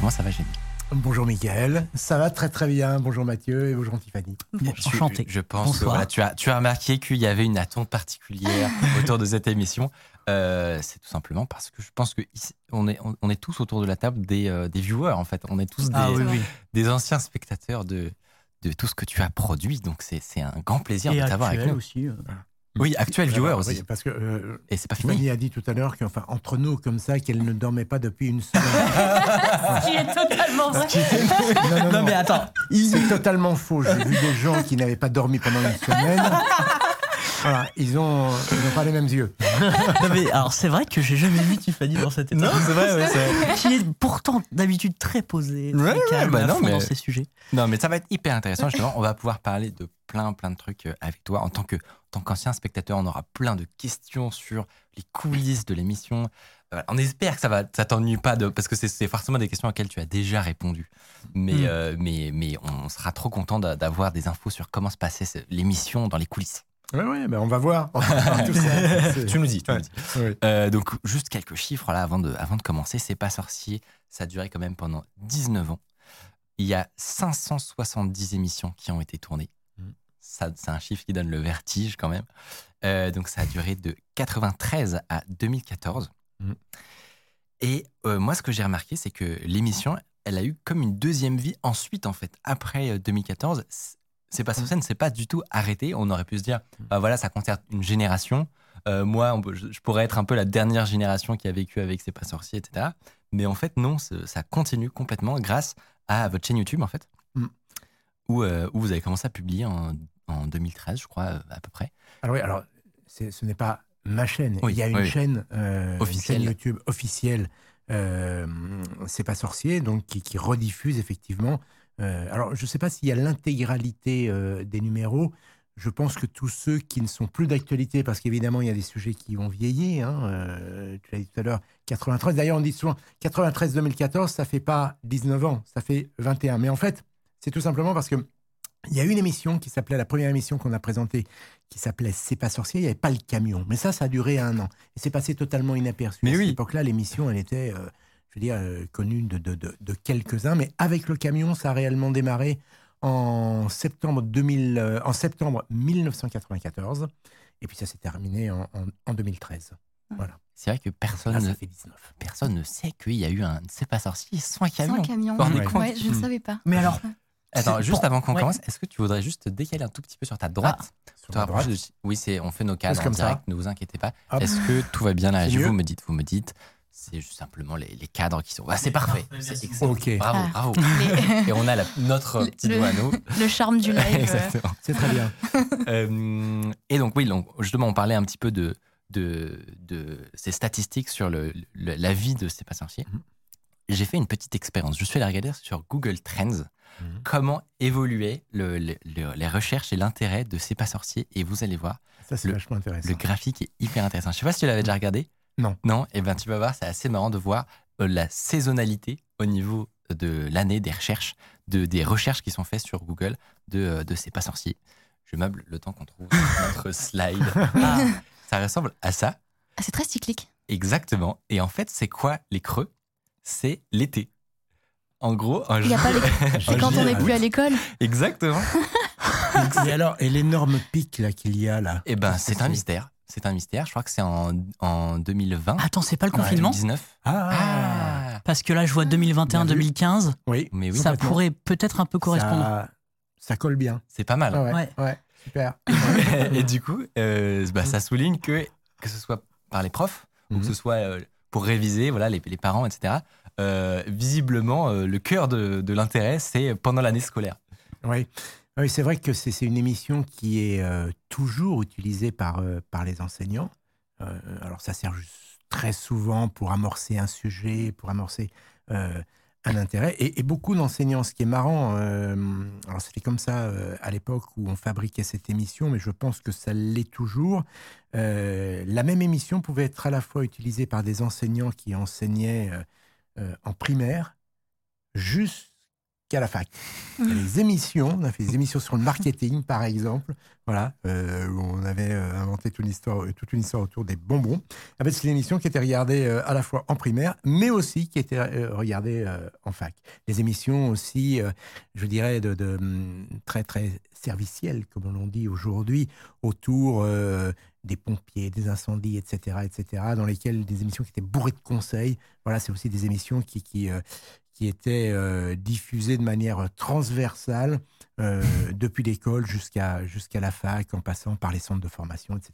Comment ça va, Jenny Bonjour Mickaël, ça va très très bien. Bonjour Mathieu et bonjour Tiffany. Enchanté. Je pense que voilà, tu, as, tu as remarqué qu'il y avait une attente particulière autour de cette émission. Euh, c'est tout simplement parce que je pense que ici, on, est, on, on est tous autour de la table des, euh, des viewers, en fait. On est tous des, Ah oui, oui. des anciens spectateurs de, de tout ce que tu as produit. Donc, c'est c'est un grand plaisir Et de t'avoir avec nous. aussi. euh. Oui, actuel viewer Alors, aussi. oui, parce que euh, Et c'est pas fini. Tiffany a dit tout à l'heure qu'enfin entre nous comme ça qu'elle ne dormait pas depuis une semaine. qui est totalement vrai. non, non, Non, non. mais attends, il- C'est totalement faux. J'ai vu des gens qui n'avaient pas dormi pendant une semaine. Voilà, ils ont, ils n'ont pas les mêmes yeux. non, mais alors c'est vrai que j'ai jamais vu Tiffany dans cet état. Non, c'est vrai, ouais, c'est vrai. Qui est pourtant d'habitude très posée, très Ouais, ouais, calme, bah à non, fond mais- dans ces sujets. Non, mais ça va être hyper intéressant. Justement, on va pouvoir parler de plein, plein de trucs euh, avec toi. En tant que, en tant qu'ancien spectateur, on aura plein de questions sur les coulisses de l'émission. Euh, on espère que ça va, ça t'ennuie pas de, parce que c'est, c'est forcément des questions auxquelles tu as déjà répondu. Mais, Mm. euh, mais, mais on sera trop content d'a- d'avoir des infos sur comment se passait l'émission dans les coulisses. Oui, oui, ben on va voir. On va voir tout ça. C'est- Tu nous dis, tu nous dis. Oui. Euh, donc, juste quelques chiffres là avant de, avant de commencer. C'est pas sorcier. Ça a duré quand même pendant 19 ans. Il y a 570 émissions qui ont été tournées. Mhm. Ça, c'est un chiffre qui donne le vertige quand même. Euh, donc, ça a duré de 93 à 2014. Mhm. Et euh, moi, ce que j'ai remarqué, c'est que l'émission, elle a eu comme une deuxième vie ensuite, en fait, après euh, 2014. C'est pas sur scène, c'est pas du tout arrêté. On aurait pu se dire, bah voilà, ça concerne une génération. Euh, moi, on je, je pourrais être un peu la dernière génération qui a vécu avec C'est pas sorcier, etc. Mais en fait, non, ça continue complètement grâce à votre chaîne YouTube, en fait, Mm. où, euh, où vous avez commencé à publier en, en 2013, je crois, euh, à peu près. Alors oui, alors ce n'est pas ma chaîne. Oui, Il y a une oui, chaîne, euh, une Officielle. chaîne YouTube officielle. c'est pas sorcier, donc qui, qui rediffuse effectivement. Euh, alors je ne sais pas s'il y a l'intégralité euh, des numéros. Je pense que tous ceux qui ne sont plus d'actualité, parce qu'évidemment il y a des sujets qui vont vieillir. hein, euh, tu l'as dit tout à l'heure, 93. D'ailleurs on dit souvent 93-2014, ça fait pas 19 ans, ça fait 21. Mais en fait, c'est tout simplement parce que il y a une émission qui s'appelait, la première émission qu'on a présentée, qui s'appelait C'est pas sorcier, il n'y avait pas le camion. Mais ça, ça a duré un an. Et c'est passé totalement inaperçu. Mais à oui. cette époque-là, l'émission, elle était, euh, je veux dire, euh, connue de, de, de- de quelques-uns. Mais avec le camion, ça a réellement démarré en septembre, 2000, euh, en septembre 1994. Et puis ça s'est terminé en, en- en 2013. Voilà. C'est vrai que personne, Là, ça ne, fait 19. personne ne sait qu'il y a eu un C'est pas sorcier sans camion. Sans camion. Ouais. Ouais, je ne Hmm. savais pas. Mais alors, Attends, juste bon, avant qu'on ouais. commence, est-ce que tu voudrais juste te décaler un tout petit peu sur ta droite? Sur rapprocher droite. de- Oui, c'est, on fait nos cadres Juste en comme ça. direct, ne vous inquiétez pas. Est-ce que tout va bien là Je vous me dites, vous me dites. C'est juste simplement les, les cadres qui sont. Ah, c'est parfait. C'est excellent. Bravo, Ah. bravo. Les- Et on a la- notre Le- petit doigt à nous. le charme du live. Exactement. C'est très bien. Euh, et donc, oui, donc, justement, on parlait un petit peu de, de, de ces statistiques sur le, le- la vie de ces pas sorciers. Mhm. J'ai fait une petite expérience. Je suis allé regarder sur Google Trends Mhm. comment évoluaient le- le- le- les recherches et l'intérêt de ces pas sorciers. Et vous allez voir, Ça, c'est Le- vachement intéressant. le graphique est hyper intéressant. Je sais pas si tu l'avais déjà regardé. Non. Non, et ben tu vas voir, c'est assez marrant de voir euh, la saisonnalité au niveau de l'année des recherches, de, des recherches qui sont faites sur Google de, euh, de ces pas sorciers. Je meuble le temps qu'on trouve notre slide. Ah, ça ressemble à ça, Ah, c'est très cyclique. exactement. Et en fait, c'est quoi les creux? C'est l'été. En gros, un Il y a jour- pas les- C'est quand on n'est plus à l'école. Exactement. Et alors, et l'énorme pic là qu'il y a là? Et ben, Qu'est-ce que c'est un mystère. C'est un mystère. Je crois que c'est en, en 2020. attends, c'est pas le confinement 2019. Ah, Ah, Parce que là, je vois 2021-2015. oui. mais oui, ça pourrait peut-être un peu correspondre. Ça, ça colle bien. c'est pas mal. Ah ouais, Ouais. ouais, super. et du coup, euh, bah, ça souligne que, que ce soit par les profs, ou que Mhm. ce soit euh, pour réviser, voilà, les, les parents, etc., euh, visiblement, euh, le cœur de, de l'intérêt, c'est pendant l'année scolaire. Oui, oui c'est vrai que c'est une émission qui est euh, toujours utilisée par, euh, les enseignants. Euh, alors ça sert juste très souvent pour amorcer un sujet, pour amorcer un intérêt. Et, et beaucoup d'enseignants, ce qui est marrant, alors c'était comme ça à l'époque où on fabriquait cette émission, mais je pense que ça l'est toujours. La même émission pouvait être à la fois utilisée par des enseignants qui enseignaient en primaire jusqu'à la fac. Les émissions, on a fait des émissions sur le marketing, par exemple, voilà, euh, où on avait euh, inventé toute une, histoire, toute une histoire autour des bonbons. En fait, c'est une émission qui était regardée euh, à la fois en primaire, mais aussi qui était euh, regardée euh, en fac. Les émissions aussi, euh, je dirais, de, hum, très, très servicielles, comme on dit aujourd'hui, autour euh, des pompiers, des incendies, etc., etc., dans lesquelles des émissions qui étaient bourrées de conseils. Voilà, c'est aussi des émissions qui, qui, euh, qui étaient euh, diffusées de manière transversale euh, depuis l'école jusqu'à jusqu'à la fac, en passant par les centres de formation, etc.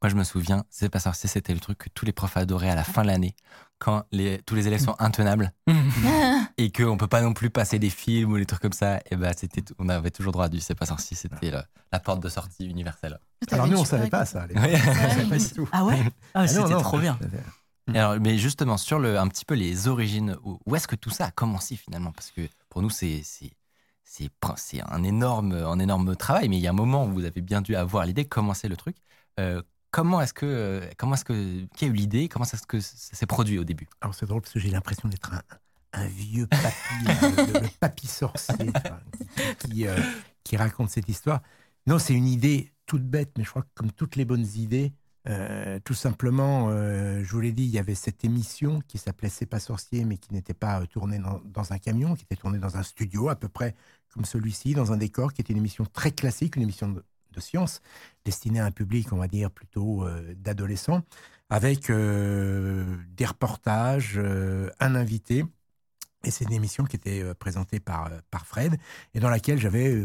Moi, je me souviens, c'est pas sorcier, c'était le truc que tous les profs adoraient à la fin de l'année, quand les, tous les élèves sont intenables et qu'on peut pas non plus passer des films ou des trucs comme ça. Et ben, c'était, on avait toujours droit à du c'est pas sorcier, c'était la, la porte de sortie universelle. Alors nous, on savait pas ça. à l'époque. Ouais. On savait pas du tout. Ah ouais? Ah, Ah non, c'était non, trop bien. Alors, mais justement, sur le, un petit peu les origines, où, est-ce que tout ça a commencé finalement? Parce que pour nous, c'est, un, énorme, un énorme travail, mais il y a un moment où vous avez bien dû avoir l'idée, commencer le truc. Euh, comment est-ce que, euh, comment est-ce que, qui a eu l'idée? Comment est-ce que ça s'est produit au début? Alors c'est drôle parce que j'ai l'impression d'être un, un vieux papy, le, papy sorcier, qui, euh, qui raconte cette histoire. Non, c'est une idée toute bête, mais je crois que comme toutes les bonnes idées, euh, tout simplement, euh, je vous l'ai dit, il y avait cette émission qui s'appelait C'est pas sorcier, mais qui n'était pas euh, tournée dans, un camion, qui était tournée dans un studio, à peu près comme celui-ci, dans un décor, qui était une émission très classique, une émission de, science, destinée à un public, on va dire, plutôt d'adolescents, avec des reportages, un invité. Et c'est une émission qui était présentée par, par Fred, et dans laquelle j'avais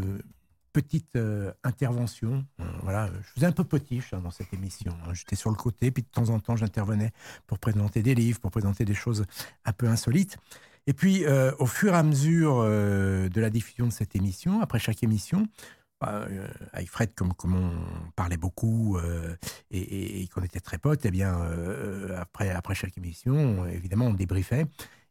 petite euh, intervention. Euh, voilà, je faisais un peu potiche hein, dans cette émission. hein. J'étais sur le côté, puis de temps en temps, j'intervenais pour présenter des livres, pour présenter des choses un peu insolites. Et puis, euh, au fur et à mesure de la diffusion de cette émission, après chaque émission, bah, avec Fred, comme, comme on parlait beaucoup et, qu'on était très potes, eh bien, après, après chaque émission, on- évidemment, on débriefait.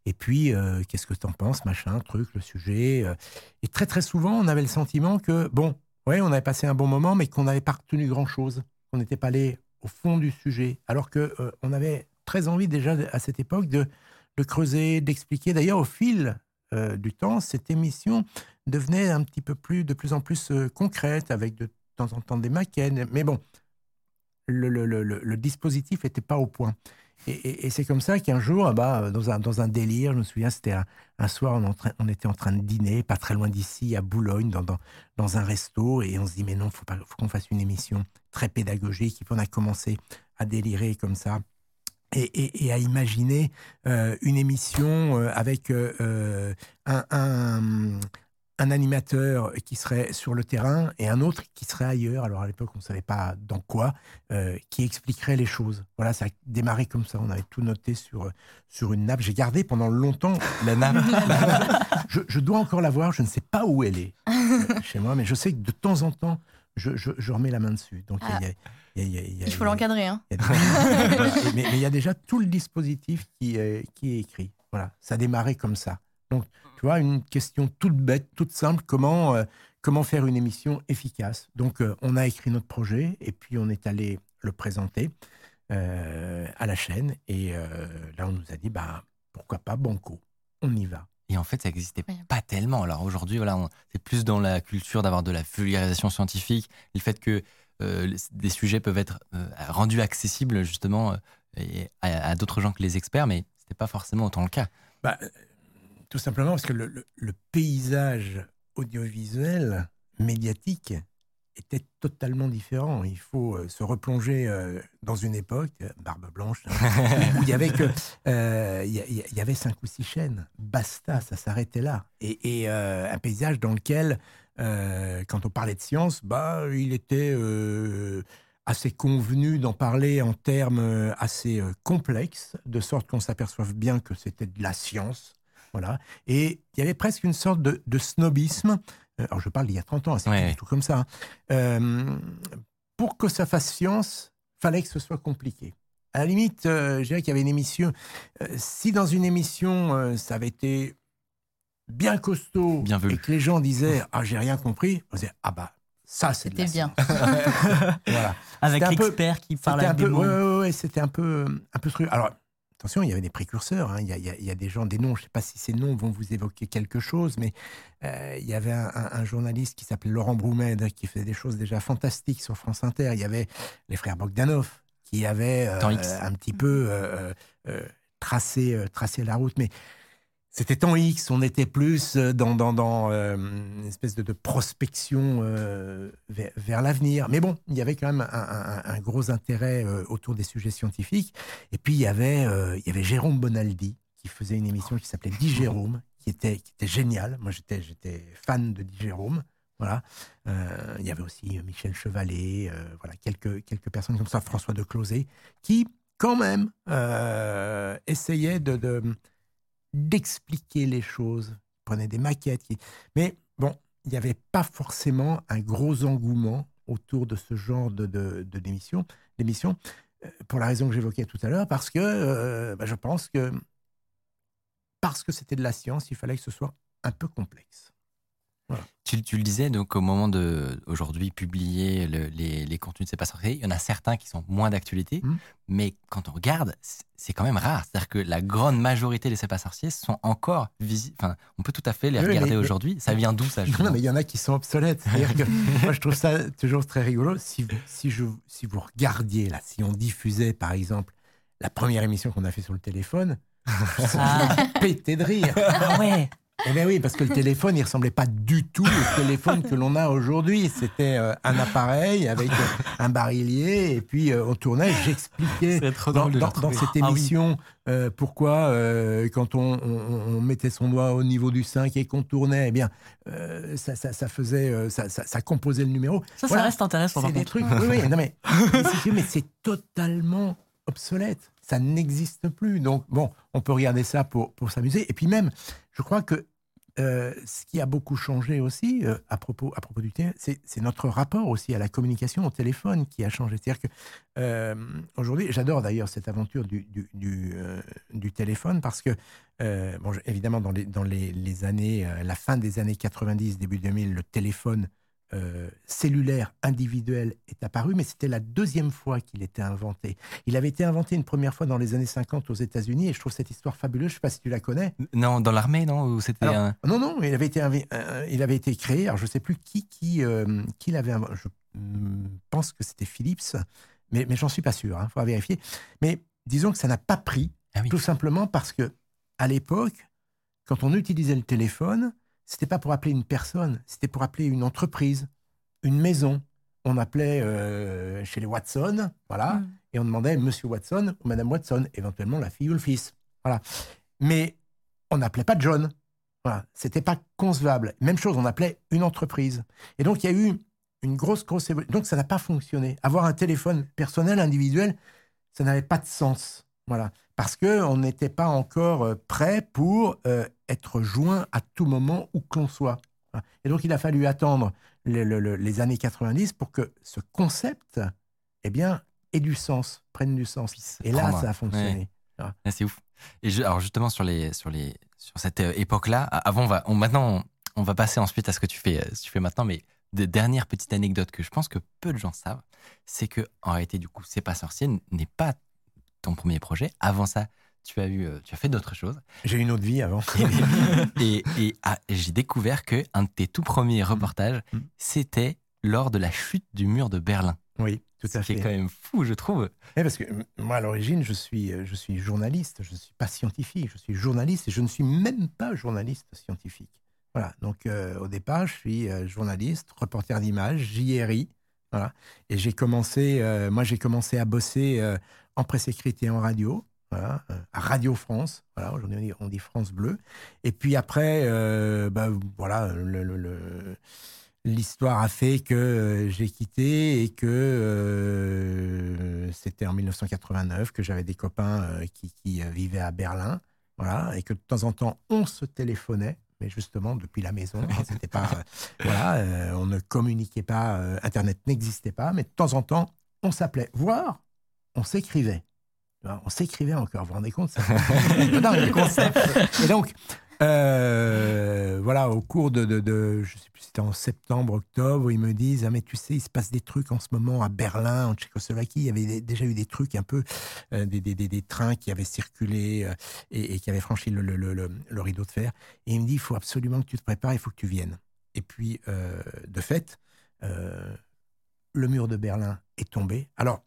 Et puis, euh, qu'est-ce que tu en penses, machin, truc, le sujet. euh. Et très, très souvent, on avait le sentiment que, bon, ouais, on avait passé un bon moment, mais qu'on n'avait pas retenu grand-chose, qu'on n'était pas allé au fond du sujet. Alors que euh, on avait très envie déjà à cette époque de, de creuser, d'expliquer. D'ailleurs, au fil du temps, cette émission devenait un petit peu plus, de plus en plus concrète, avec de temps en temps des maquettes. Mais bon, le, le- le- le- le dispositif n'était pas au point. Et, c'est comme ça qu'un jour, ah bah, dans, un, dans un délire, je me souviens, c'était un, soir, on, était en train de dîner, pas très loin d'ici, à Boulogne, dans, dans, un resto, et on se dit, mais non, il faut, qu'on fasse une émission très pédagogique. Et puis on a commencé à délirer comme ça. Et, et- à imaginer euh, une émission euh, avec euh, euh, un- un animateur qui serait sur le terrain et un autre qui serait ailleurs. Alors à l'époque, on ne savait pas dans quoi, euh, qui expliquerait les choses. Voilà, ça a démarré comme ça. On avait tout noté sur, sur une nappe. J'ai gardé pendant longtemps la nappe. je, je dois encore la voir. Je ne sais pas où elle est euh, chez moi, mais je sais que de temps en temps, je, je- je remets la main dessus. Donc il y a- il y a- il y a- il y a- il faut l'encadrer. Hein. mais, mais il y a déjà tout le dispositif qui est, qui est écrit. Voilà, ça a démarré comme ça. Donc, tu vois, une question toute bête, toute simple, comment, euh, comment faire une émission efficace. Donc, euh, on a écrit notre projet et puis on est allé le présenter euh, à la chaîne. Et euh, là, on nous a dit, bah, pourquoi pas Banco On y va. Et en fait, ça n'existait pas tellement. Alors aujourd'hui, voilà, c'est plus dans la culture d'avoir de la vulgarisation scientifique, le fait que euh, des sujets peuvent être euh, rendus accessibles justement euh, et à, à d'autres gens que les experts, mais c'était pas forcément autant le cas. Bah, tout simplement parce que le, le- le paysage audiovisuel, médiatique, était totalement différent. Il faut euh, se replonger euh, dans une époque, euh, Barbe Blanche, où il y avait que euh, il y, avait cinq ou six chaînes. Basta, ça s'arrêtait là. Et, et, euh, un paysage dans lequel, euh, quand on parlait de science, bah, il était assez convenu d'en parler en termes assez complexes, de sorte qu'on s'aperçoive bien que c'était de la science. Voilà. Et il y avait presque une sorte de, de snobisme. Euh, Alors, je parle d'il y a 30 ans, c'est Ouais, pas ouais. du tout comme ça. hein. Euh, pour que ça fasse science, fallait que ce soit compliqué. À la limite, euh, je dirais qu'il y avait une émission. euh, si dans une émission, euh, ça avait été bien costaud Bien et que les gens disaient Ah, j'ai rien compris, on disait Ah, bah, ça, c'est de C'était la bien. voilà. Avec C'était un peu- l'expert qui parle C'était un avec peu, des mots. ouais, ouais, ouais, c'était un peu, un peu truc. Alors, attention, il y avait des précurseurs. hein. Il, y a, il y a- il y a des gens, des noms. Je ne sais pas si ces noms vont vous évoquer quelque chose, mais euh, il y avait un, un- un journaliste qui s'appelait Laurent Broumed qui faisait des choses déjà fantastiques sur France Inter. Il y avait les frères Bogdanov qui avaient euh, un petit peu euh, tracé, tracé la route, mais c'était temps X, on était plus euh, dans, euh, une espèce de, prospection euh, vers, l'avenir. Mais bon, il y avait quand même un, gros intérêt autour des sujets scientifiques. Et puis, il y avait, Jérôme Bonaldi qui faisait une émission qui s'appelait Dit Jérôme, qui était, qui était géniale. Moi, j'étais, j'étais fan de Dit Jérôme. Voilà. Il y avait aussi Michel Chevalet, voilà, quelques, quelques personnes comme ça, François de Closet, qui, quand même, essayaient de- d'expliquer les choses, prenaient des maquettes. Mais bon, il n'y avait pas forcément un gros engouement autour de ce genre de, d'émission, euh, pour la raison que j'évoquais tout à l'heure, parce que euh, bah, je pense que parce que c'était de la science, il fallait que ce soit un peu complexe. Tu, tu le disais, donc au moment de aujourd'hui publier le- les, les contenus de C'est pas sorcier, il y en a certains qui sont moins d'actualité, Mhm. mais quand on regarde, c'est- quand même rare. C'est-à-dire que la grande majorité des C'est pas sorciers sont encore visibles. Enfin, on peut tout à fait les Oui, regarder aujourd'hui. Ça vient d'où ça Non, mais il y en a qui sont obsolètes. C'est-à-dire que moi, je trouve ça toujours très rigolo. Si, si, je, si vous regardiez, là, si on diffusait, par exemple, la première émission qu'on a fait sur le téléphone, Ah, pété de rire. ah ouais. Eh bien oui, parce que le téléphone, il ressemblait pas du tout au téléphone que l'on a aujourd'hui. C'était euh, un appareil avec euh, un barillier et puis euh, on tournait. J'expliquais dans, cette Ah oui. émission euh, pourquoi euh, quand on, on- on mettait son doigt au niveau du 5 et qu'on tournait, eh bien euh, ça, ça- ça faisait, euh, ça, ça- ça composait le numéro. Ça, Voilà. ça reste intéressant. C'est des trucs. Oui, oui, non mais, mais c'est totalement obsolète. Ça n'existe plus. Donc, bon, on peut regarder ça pour, pour s'amuser. Et puis même, je crois que euh, ce qui a beaucoup changé aussi euh, à, propos, à propos du thé, c'est notre rapport aussi à la communication au téléphone qui a changé. C'est-à-dire que euh, aujourd'hui, j'adore d'ailleurs cette aventure du, téléphone parce que, bon, évidemment, dans les, années, la fin des années 90, début 2000, le téléphone euh, cellulaire individuel est apparu, mais c'était la deuxième fois qu'il était inventé. Il avait été inventé une première fois dans les années 50 aux États-Unis et je trouve cette histoire fabuleuse. Je ne sais pas si tu la connais. Non, dans l'armée, non c'était un- Non, non, il avait été, euh, il avait été créé. Alors, je ne sais plus qui, qui, euh, qui l'avait inventé. Je mm, pense que c'était Philips, mais, mais j'en suis pas sûr. Il faudra vérifier. Mais disons que ça n'a pas pris, Ah oui. tout simplement parce que à l'époque, quand on utilisait le téléphone, c'était pas pour appeler une personne, c'était pour appeler une entreprise, une maison. On appelait euh, chez les Watson, voilà, Mm. et on demandait Monsieur Watson ou Madame Watson, éventuellement la fille ou le fils, voilà. Mais on n'appelait pas John. Voilà, c'était pas concevable. Même chose, on appelait une entreprise. Et donc il y a eu une grosse grosse évolution. Donc ça n'a pas fonctionné. Avoir un téléphone personnel individuel, ça n'avait pas de sens. Voilà, parce que on n'était pas encore euh, prêt pour euh, être joint à tout moment où que l'on soit. Et donc il a fallu attendre le- le- le- les années 90 pour que ce concept, eh bien, ait du sens, prenne du sens. Et là, ça a fonctionné. Ah, c'est ouf. Et je- alors justement sur les sur les sur cette euh, époque-là, avant on va on, maintenant on, on va passer ensuite à ce que tu fais ce que tu fais maintenant, mais de dernière petite anecdote que je pense que peu de gens savent, c'est que en réalité du coup c'est pas sorcier n'est pas ton premier projet. Avant ça, tu as eu euh, tu as fait d'autres choses. J'ai une autre vie avant. et, et, ah, et j'ai découvert que un de tes tout premiers reportages, Mm. c'était lors de la chute du mur de Berlin. oui, tout à qui fait. est quand même fou, je trouve. Eh, parce que moi, à l'origine, je suis, euh, je suis journaliste, je ne suis pas scientifique, je suis journaliste et je ne suis même pas journaliste scientifique. Voilà, donc euh, au départ, je suis euh, journaliste, reporter d'image, JRI, voilà. Et j'ai commencé, euh, moi, j'ai commencé à bosser en presse écrite et en radio, voilà, euh, à Radio France, voilà, aujourd'hui on dit, France Bleu. Et puis après, euh, bah, voilà, l'histoire a fait que euh, j'ai quitté et que euh, c'était en 1989 que j'avais des copains qui, qui, vivaient à Berlin, voilà, et que de temps en temps on se téléphonait, mais justement depuis la maison, hein, c'était pas, euh, voilà, euh, on ne communiquait pas, euh, Internet n'existait pas, mais de temps en temps on s'appelait, voire on s'écrivait. On s'écrivait encore, vous vous rendez compte le concept. Et donc, euh, voilà, au cours de, de, de- je sais plus, c'était en septembre, octobre, ils me disent, ah mais tu sais, il se passe des trucs en ce moment à Berlin, en Tchécoslovaquie, il y avait déjà eu des trucs un peu, euh, des, des, des, des trains qui avaient circulé euh, et, et qui avaient franchi le, le, le, le- rideau de fer. Et il me dit, il faut absolument que tu te prépares, il faut que tu viennes. Et puis, de fait, le mur de Berlin est tombé. Alors,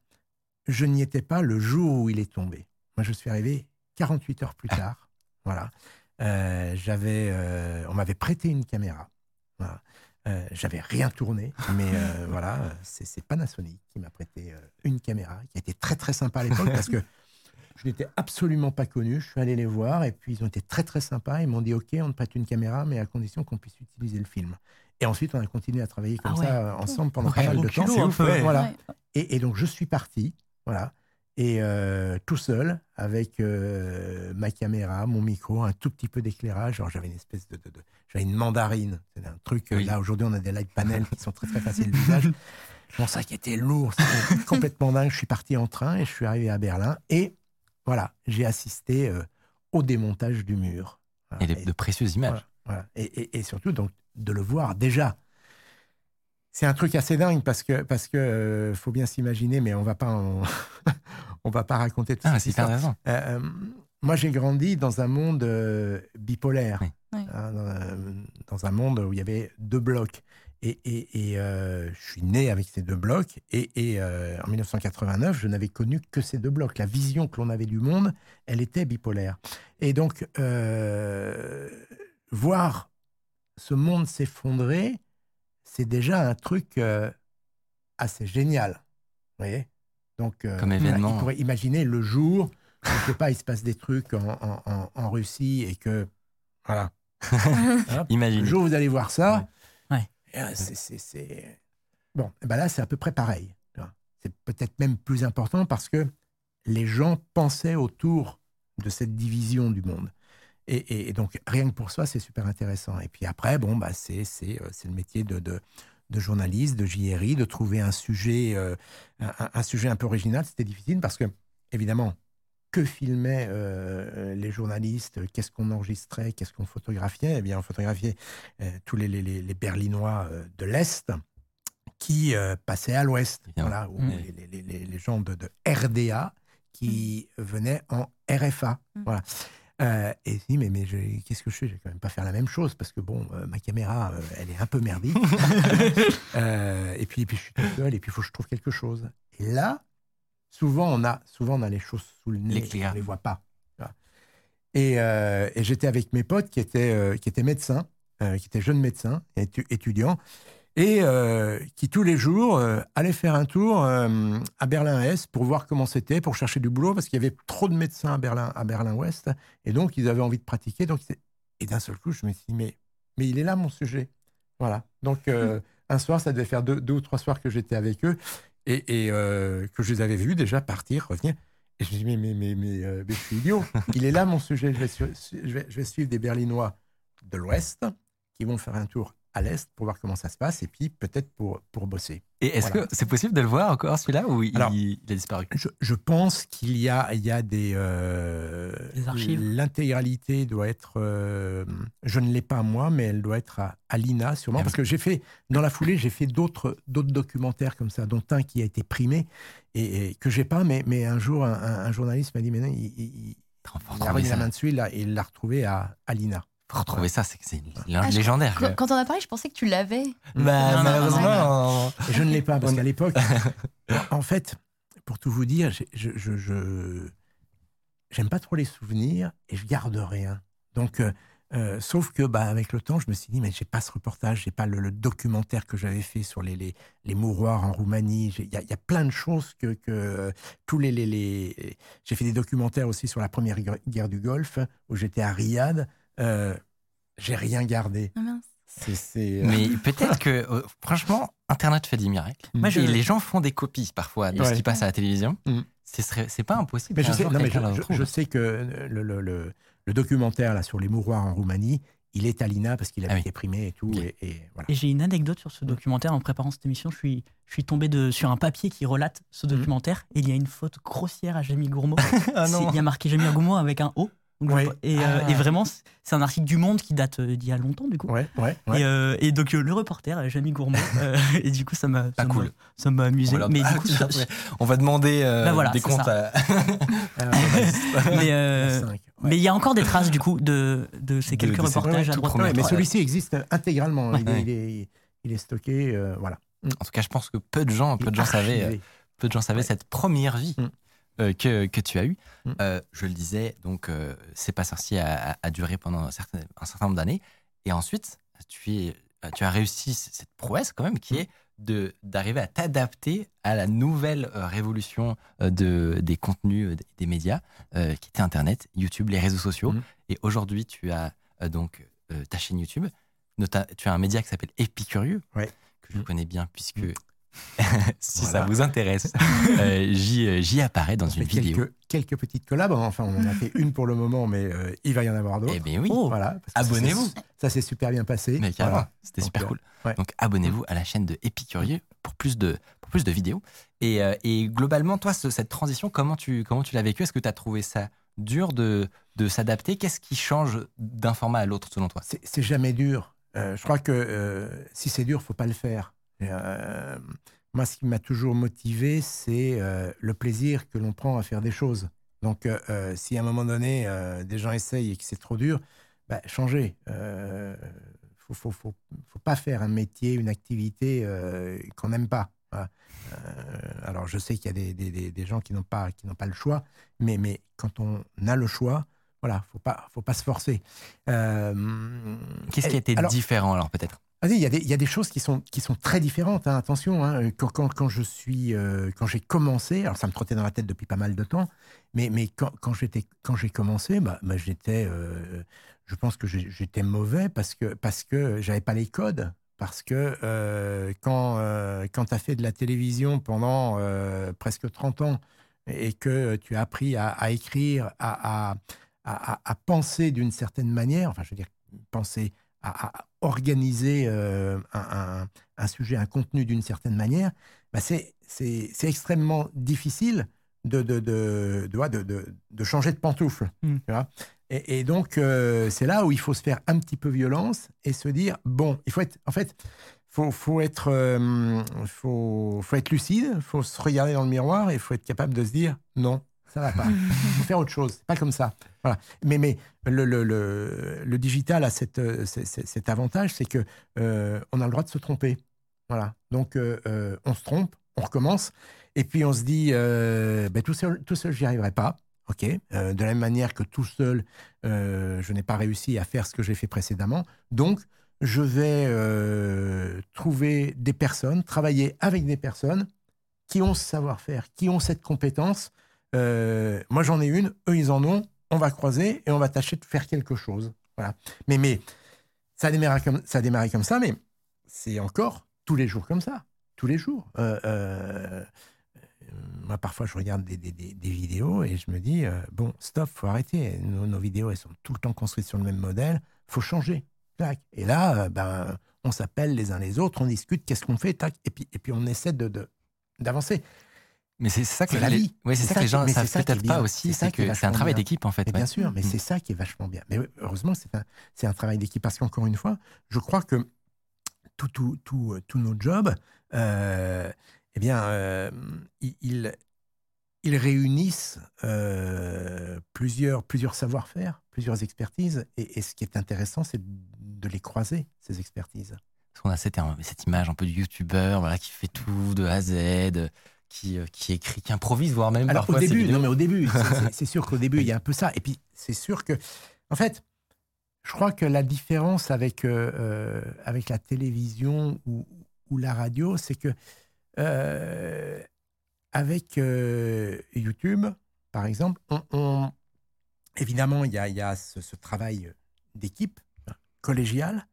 je n'y étais pas le jour où il est tombé. Moi, je suis arrivé 48 heures plus tard. Voilà. Euh, j'avais, euh, on m'avait prêté une caméra. Voilà. Euh, j'avais rien tourné, mais euh, voilà, c'est, Panasonic qui m'a prêté une caméra, qui a été très très sympa à l'époque parce que je n'étais absolument pas connu. Je suis allé les voir et puis ils ont été très très sympas. Ils m'ont dit OK, on te prête une caméra, mais à condition qu'on puisse utiliser le film. Et ensuite, on a continué à travailler comme Ah ouais. ça ensemble pendant pas mal de temps. peu. Voilà. Et, et donc, je suis parti, voilà, et euh, tout seul, avec euh, ma caméra, mon micro, un tout petit peu d'éclairage. Alors, j'avais une espèce de. de- de- j'avais une mandarine. C'est un truc. euh, Oui. Là, aujourd'hui, on a des light panels qui sont très, très faciles d'usage. Ça qui était lourd, c'était complètement dingue. Je suis parti en train et je suis arrivé à Berlin. Et voilà, j'ai assisté euh, au démontage du mur. Voilà. Et de, de précieuses images. Voilà, voilà. Et, et- et surtout, donc, de le voir déjà. C'est un truc assez dingue parce que, parce que euh, faut bien s'imaginer, mais on va pas en- on va pas raconter tout Ah, intéressant. Euh, euh, moi, j'ai grandi dans un monde euh, bipolaire, Oui. Oui. hein, dans, un- dans un monde où il y avait deux blocs. Et, et- et, euh, je suis né avec ces deux blocs. Et, et, euh, en 1989, je n'avais connu que ces deux blocs. La vision que l'on avait du monde, elle était bipolaire. Et donc, euh, voir ce monde s'effondrer, c'est déjà un truc euh, assez génial. Vous voyez Donc, euh, Comme voilà, événement. il pourrait imaginer le jour, où, je sais pas, il se passe des trucs en, en- en- en Russie et que, voilà. Hop, le Imaginez. jour où vous allez voir ça, Ouais. euh, c'est- c'est- Bon, eh ben là, c'est à peu près pareil. C'est peut-être même plus important parce que les gens pensaient autour de cette division du monde. Et, et- et donc, rien que pour ça, c'est super intéressant. Et puis après, bon, bah, c'est c'est, euh, c'est le métier de, de, de journaliste, de JRI, de trouver un sujet, euh, un, sujet un peu original. C'était difficile parce que, évidemment, que filmaient euh, les journalistes Qu'est-ce qu'on enregistrait Qu'est-ce qu'on photographiait? Eh bien, on photographiait euh, tous les, les- les- les Berlinois euh, de l'Est qui euh, passaient à l'Ouest. Voilà, ou Mm. les, les- les- les- les gens de, de RDA qui venaient en RFA. Mm. Voilà. Euh, et si, mais, mais qu'est-ce que je fais? Je vais quand même pas faire la même chose parce que bon, euh, ma caméra, euh, elle est un peu merdique. Euh, et puis, et puis je suis tout seul et puis il faut que je trouve quelque chose. Et là, souvent on a, souvent on a les choses sous le nez, L'éclair. on les voit pas. Et, et j'étais avec mes potes qui étaient, qui étaient médecins, qui étaient jeunes médecins, étu- étudiants, et euh, qui tous les jours euh, allaient faire un tour euh, à Berlin-Est pour voir comment c'était, pour chercher du boulot, parce qu'il y avait trop de médecins à Berlin, à Berlin-Ouest, et donc ils avaient envie de pratiquer. Donc, et d'un seul coup, je me suis dit, mais, mais il est là mon sujet. Voilà. Donc, euh, un soir, ça devait faire deux, deux ou trois soirs que j'étais avec eux, et, et, que je les avais vus déjà partir, revenir. Et je me dis, mais, mais, mais, mais, mais je suis idiot. Il est là mon sujet. Je vais, su- su- je vais, je vais suivre des Berlinois de l'Ouest qui vont faire un tour à l'Est pour voir comment ça se passe et puis peut-être pour, pour bosser. Et est-ce Voilà. que c'est possible de le voir encore celui-là ou il, Alors, il a disparu? Je, je pense qu'il y a, il y a des... euh, Des archives. L'intégralité doit être... euh, je ne l'ai pas moi, mais elle doit être à, à l'INA sûrement. Ah Parce que j'ai fait, dans la foulée, j'ai fait d'autres d'autres documentaires comme ça, dont un qui a été primé et, et que j'ai pas, mais, mais un jour, un, un- un journaliste m'a dit, mais non, il, il- il a la main dessus là, et il l'a retrouvé à, à l'INA. Faut retrouver ça, c'est c'est Ah, légendaire. Quand, quand on a parlé, je pensais que tu l'avais. Bah, Non, non, malheureusement, je ne l'ai pas, parce qu'à l'époque, en fait, pour tout vous dire, je, je, j'aime pas trop les souvenirs et je garde rien. Donc, euh, euh, sauf que, bah, avec le temps, je me suis dit, mais j'ai pas ce reportage, j'ai pas le, le documentaire que j'avais fait sur les, les, les mouroirs en Roumanie. Il y y a plein de choses que, que tous les, les, les- j'ai fait des documentaires aussi sur la première guerre du Golfe où j'étais à Riyad. Euh, j'ai rien gardé. Ah mince. Euh, Mais peut-être que, euh, franchement, Internet fait des miracles. Moi, Et les gens font des copies parfois de ce Ouais. qui passe à la télévision. Mm. Ce serait, c'est pas impossible. Mais je sais, non, mais je, sais que le, le- le- le documentaire là, sur les mouroirs en Roumanie, il est à l'INA parce qu'il avait Ah oui. été primé et tout. Et, et voilà. Et j'ai une anecdote sur ce documentaire. En préparant cette émission, je suis, je suis tombé de, sur un papier qui relate ce Mhm. documentaire. Et il y a une faute grossière à Jamie Gourmaud. Ah. Il y a marqué Jamie Gourmaud avec un O. Donc, je- Ouais. et, euh, Ah. et vraiment, c'est- un article du Monde qui date euh, d'il y a longtemps, du coup. Ouais, ouais, ouais. Et, euh, et donc euh, le reporter, Jamie Gourmaud, euh, et du coup ça m'a m'a- cool. ça m'a amusé. On Mais Ah, du coup, tu ça- vois, on va demander euh, Bah voilà, des comptes à. Ah, mais euh, mais il y a encore des traces du coup de, de ces De- quelques de reportages à droite. mais celui-ci existe intégralement. Ouais. Il, est, il, est, il est stocké. euh, voilà. En tout cas, je pense que peu de gens, peu de gens savaient. peu de gens savaient Ouais. cette première vie Mm. Euh, que, que tu as eue. Mm. Euh, je le disais, donc, euh, C'est pas sorcier a, a- a duré pendant un certain, un certain nombre d'années. Et ensuite, tu, es, tu as réussi cette prouesse quand même qui Mm. est de d'arriver à t'adapter à la nouvelle révolution de, des contenus des- médias qui était Internet, YouTube, les réseaux sociaux. Mm. Et aujourd'hui, tu as donc ta chaîne YouTube. Nota- tu as un média qui s'appelle Épicurieux, Ouais. que je connais bien puisque Si ça Voilà. vous intéresse, euh, j'y euh, j'y apparais dans On une vidéo. quelques, quelques petites collabs. Enfin, on en a fait une pour le moment, mais euh, il va y en avoir d'autres. Eh bien oui, Oh, Voilà, que ça, abonnez-vous. c'est- Ça s'est super bien passé. Mais Voilà. c'était super cool. ouais. Donc abonnez-vous à la chaîne de Épicurieux pour plus de, pour plus de vidéos. Et, euh, et globalement, toi, ce- cette transition, comment tu, comment tu l'as vécu Est-ce que tu as trouvé ça dur de, de s'adapter? Qu'est-ce qui change d'un format à l'autre selon toi? C'est jamais dur. Je crois que si c'est dur, faut pas le faire. Euh, moi, ce qui m'a toujours motivé, c'est euh, le plaisir que l'on prend à faire des choses. Donc, euh, si à un moment donné, des gens essayent et que c'est trop dur, bah, changez. Euh, faut, faut, faut, faut pas faire un métier, une activité qu'on n'aime pas. Voilà. Alors, je sais qu'il y a des, des, des, des gens qui n'ont pas, qui pas le choix, mais, mais quand on a le choix, voilà, faut pas, faut pas se forcer. Euh, Qu'est-ce qui a été alors, différent alors peut-être? Il y, a des- y a des choses qui sont, qui sont très différentes. hein, attention, hein, quand, quand, je suis, euh, quand j'ai commencé, alors ça me trottait dans la tête depuis pas mal de temps, mais, quand, j'étais, quand j'ai commencé, bah, bah, j'étais, euh, je pense que j'étais mauvais parce que parce que j'avais pas les codes. Parce que euh, quand, euh, quand tu as fait de la télévision pendant euh, presque 30 ans et que tu as appris à, écrire, à, à, penser d'une certaine manière, enfin je veux dire, penser, à organiser euh, un, un- un sujet, un contenu d'une certaine manière, bah c'est extrêmement difficile de, de, de, de, de, de- de changer de pantoufle. Mm. tu vois. Et, et donc, euh, c'est là où il faut se faire un petit peu violence et se dire, bon, il faut être, en fait, faut, faut être, euh, faut, faut être lucide, faut se regarder dans le miroir et il faut être capable de se dire, non, ça va pas. Il faut faire autre chose. Pas comme ça. Voilà. Mais, mais le, le, le, le digital a cette, euh, cet avantage, c'est que euh, on a le droit de se tromper. Voilà. Donc, euh, on se trompe, on recommence, et puis on se dit, euh, ben, tout seul, tout seul, j'y arriverai pas. Ok. De la même manière que tout seul, je n'ai pas réussi à faire ce que j'ai fait précédemment. Donc, je vais trouver des personnes, travailler avec des personnes qui ont ce savoir-faire, qui ont cette compétence. Euh, moi, j'en ai une, eux, ils en ont. On va croiser et on va tâcher de faire quelque chose. Voilà. Mais, mais ça a démarré comme ça, mais c'est encore tous les jours comme ça, tous les jours. Euh, euh, moi, parfois, je regarde des, vidéos et je me dis bon, stop, faut arrêter. Nos, nos vidéos, elles sont tout le temps construites sur le même modèle. Faut changer. Et là, ben, on s'appelle les uns les autres, on discute, qu'est-ce qu'on fait, tac. Et puis, et puis, on essaie de- d'avancer. Mais c'est ça que la les, vie. ouais, c'est ça ça que les gens mais savent peut-être pas aussi, C'est que c'est un travail d'équipe en fait. Mais ouais. bien sûr, mais Mm. c'est ça qui est vachement bien. Mais heureusement, c'est un, un travail d'équipe parce qu'encore une fois, je crois que tout, tout, tout, euh, tous nos jobs, euh, eh bien, euh, ils, ils- ils réunissent euh, plusieurs, plusieurs savoir-faire, plusieurs expertises. Et, et ce qui est intéressant, c'est de les croiser, ces expertises. Parce qu'on a cette, cette image un peu du youtubeur voilà, qui fait tout de A à Z, qui, euh, qui écrit, qui improvise, voire même Alors parfois au début, non mais au début, c'est- sûr qu'au début il y a un peu ça. Et puis c'est sûr que, en fait, je crois que la différence avec euh, euh, avec la télévision ou, ou la radio, c'est que euh, avec euh, YouTube, par exemple, on, on- évidemment il y a, il y a ce, ce travail d'équipe hein, collégial,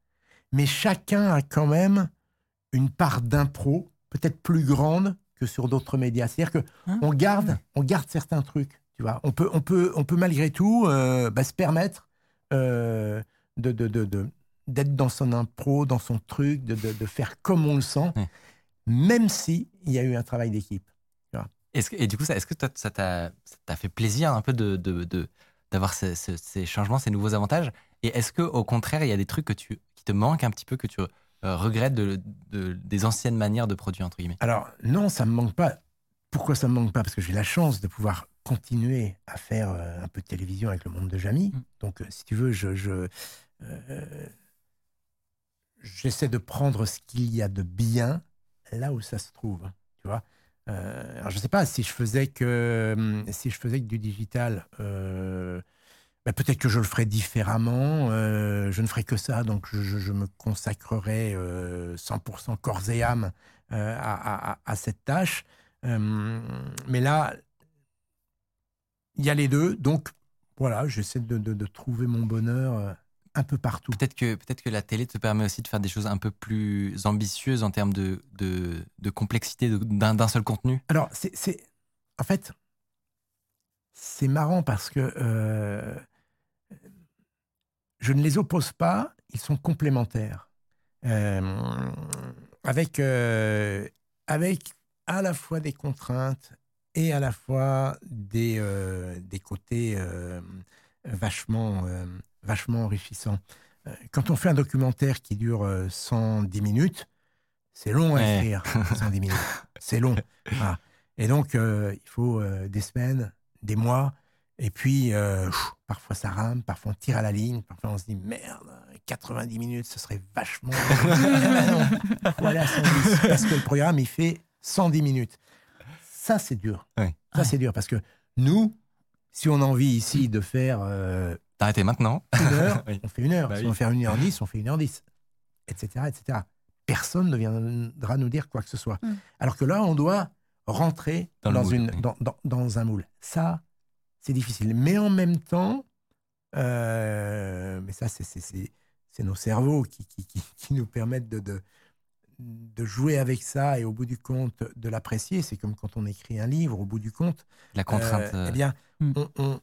mais chacun a quand même une part d'impro peut-être plus grande que sur d'autres médias. C'est-à-dire que Hein on garde, on garde certains trucs. Tu vois, on peut, on peut, on peut malgré tout euh, bah, se permettre euh, de, de, de, d'être dans son impro, dans son truc, de, de, faire comme on le sent, Ouais. même si il y a eu un travail d'équipe. Est-ce que- et du coup, ça- est-ce que toi, ça t'a ça t'a fait plaisir un peu de, d'avoir ce- ce- ces changements, ces nouveaux avantages? Et est-ce que au contraire, il y a des trucs que tu, qui te manquent un petit peu, que tu euh, de, de- des anciennes manières de produire, entre guillemets Alors, non, ça me manque pas. Pourquoi ça me manque pas? Parce que j'ai la chance de pouvoir continuer à faire euh, un peu de télévision avec le monde de Jamie. Mm. Donc, euh, si tu veux, je, je, euh, j'essaie de prendre ce qu'il y a de bien là où ça se trouve. Tu vois Euh, alors, je sais pas si je faisais que si je faisais que du digital. euh, ben, peut-être que je le ferais différemment. euh, je ne ferais que ça, donc je, me consacrerais euh, 100% corps et âme euh, à, à- à cette tâche. Euh, mais là, il y a les deux, donc voilà, j'essaie de, de- de trouver mon bonheur euh, un peu partout. Peut-être que, peut que la télé te permet aussi de faire des choses un peu plus ambitieuses en termes de, de, de complexité d'un seul contenu. Alors, c'est, c'est- en fait, c'est marrant parce que euh, je ne les oppose pas, ils sont complémentaires. Euh, avec, euh, avec à la fois des contraintes et à la fois des, euh, des côtés vachement, vachement enrichissants. Quand on fait un documentaire qui dure euh, 110 minutes, c'est long à Ouais. écrire, 110 minutes. C'est long. Voilà. Et donc, il faut des semaines, des mois, et puis pff, parfois ça rame, parfois on tire à la ligne, parfois on se dit merde, 90 minutes, ce serait vachement. Non, faut aller à 110, parce que le programme, il fait 110 minutes. Ça, c'est dur. Ouais. Ça, Ouais. c'est dur, parce que nous, si on a envie ici de faire euh, T'arrêter maintenant. une heure, Oui. on fait une heure. Bah si oui. on veut faire une heure dix, on fait une heure dix, etc., etc. Personne ne viendra nous dire quoi que ce soit. Mm. Alors que là, on doit rentrer Dans dans, le moule, une, oui. dans, dans- dans un moule. Ça, c'est difficile. Mais en même temps, euh, mais ça, c'est- c'est c'est- c'est nos cerveaux qui, qui, qui- qui nous permettent de, de, de jouer avec ça et au bout du compte de l'apprécier. C'est comme quand on écrit un livre, au bout du compte, La contrainte. euh, euh, eh bien, Hmm. on, on-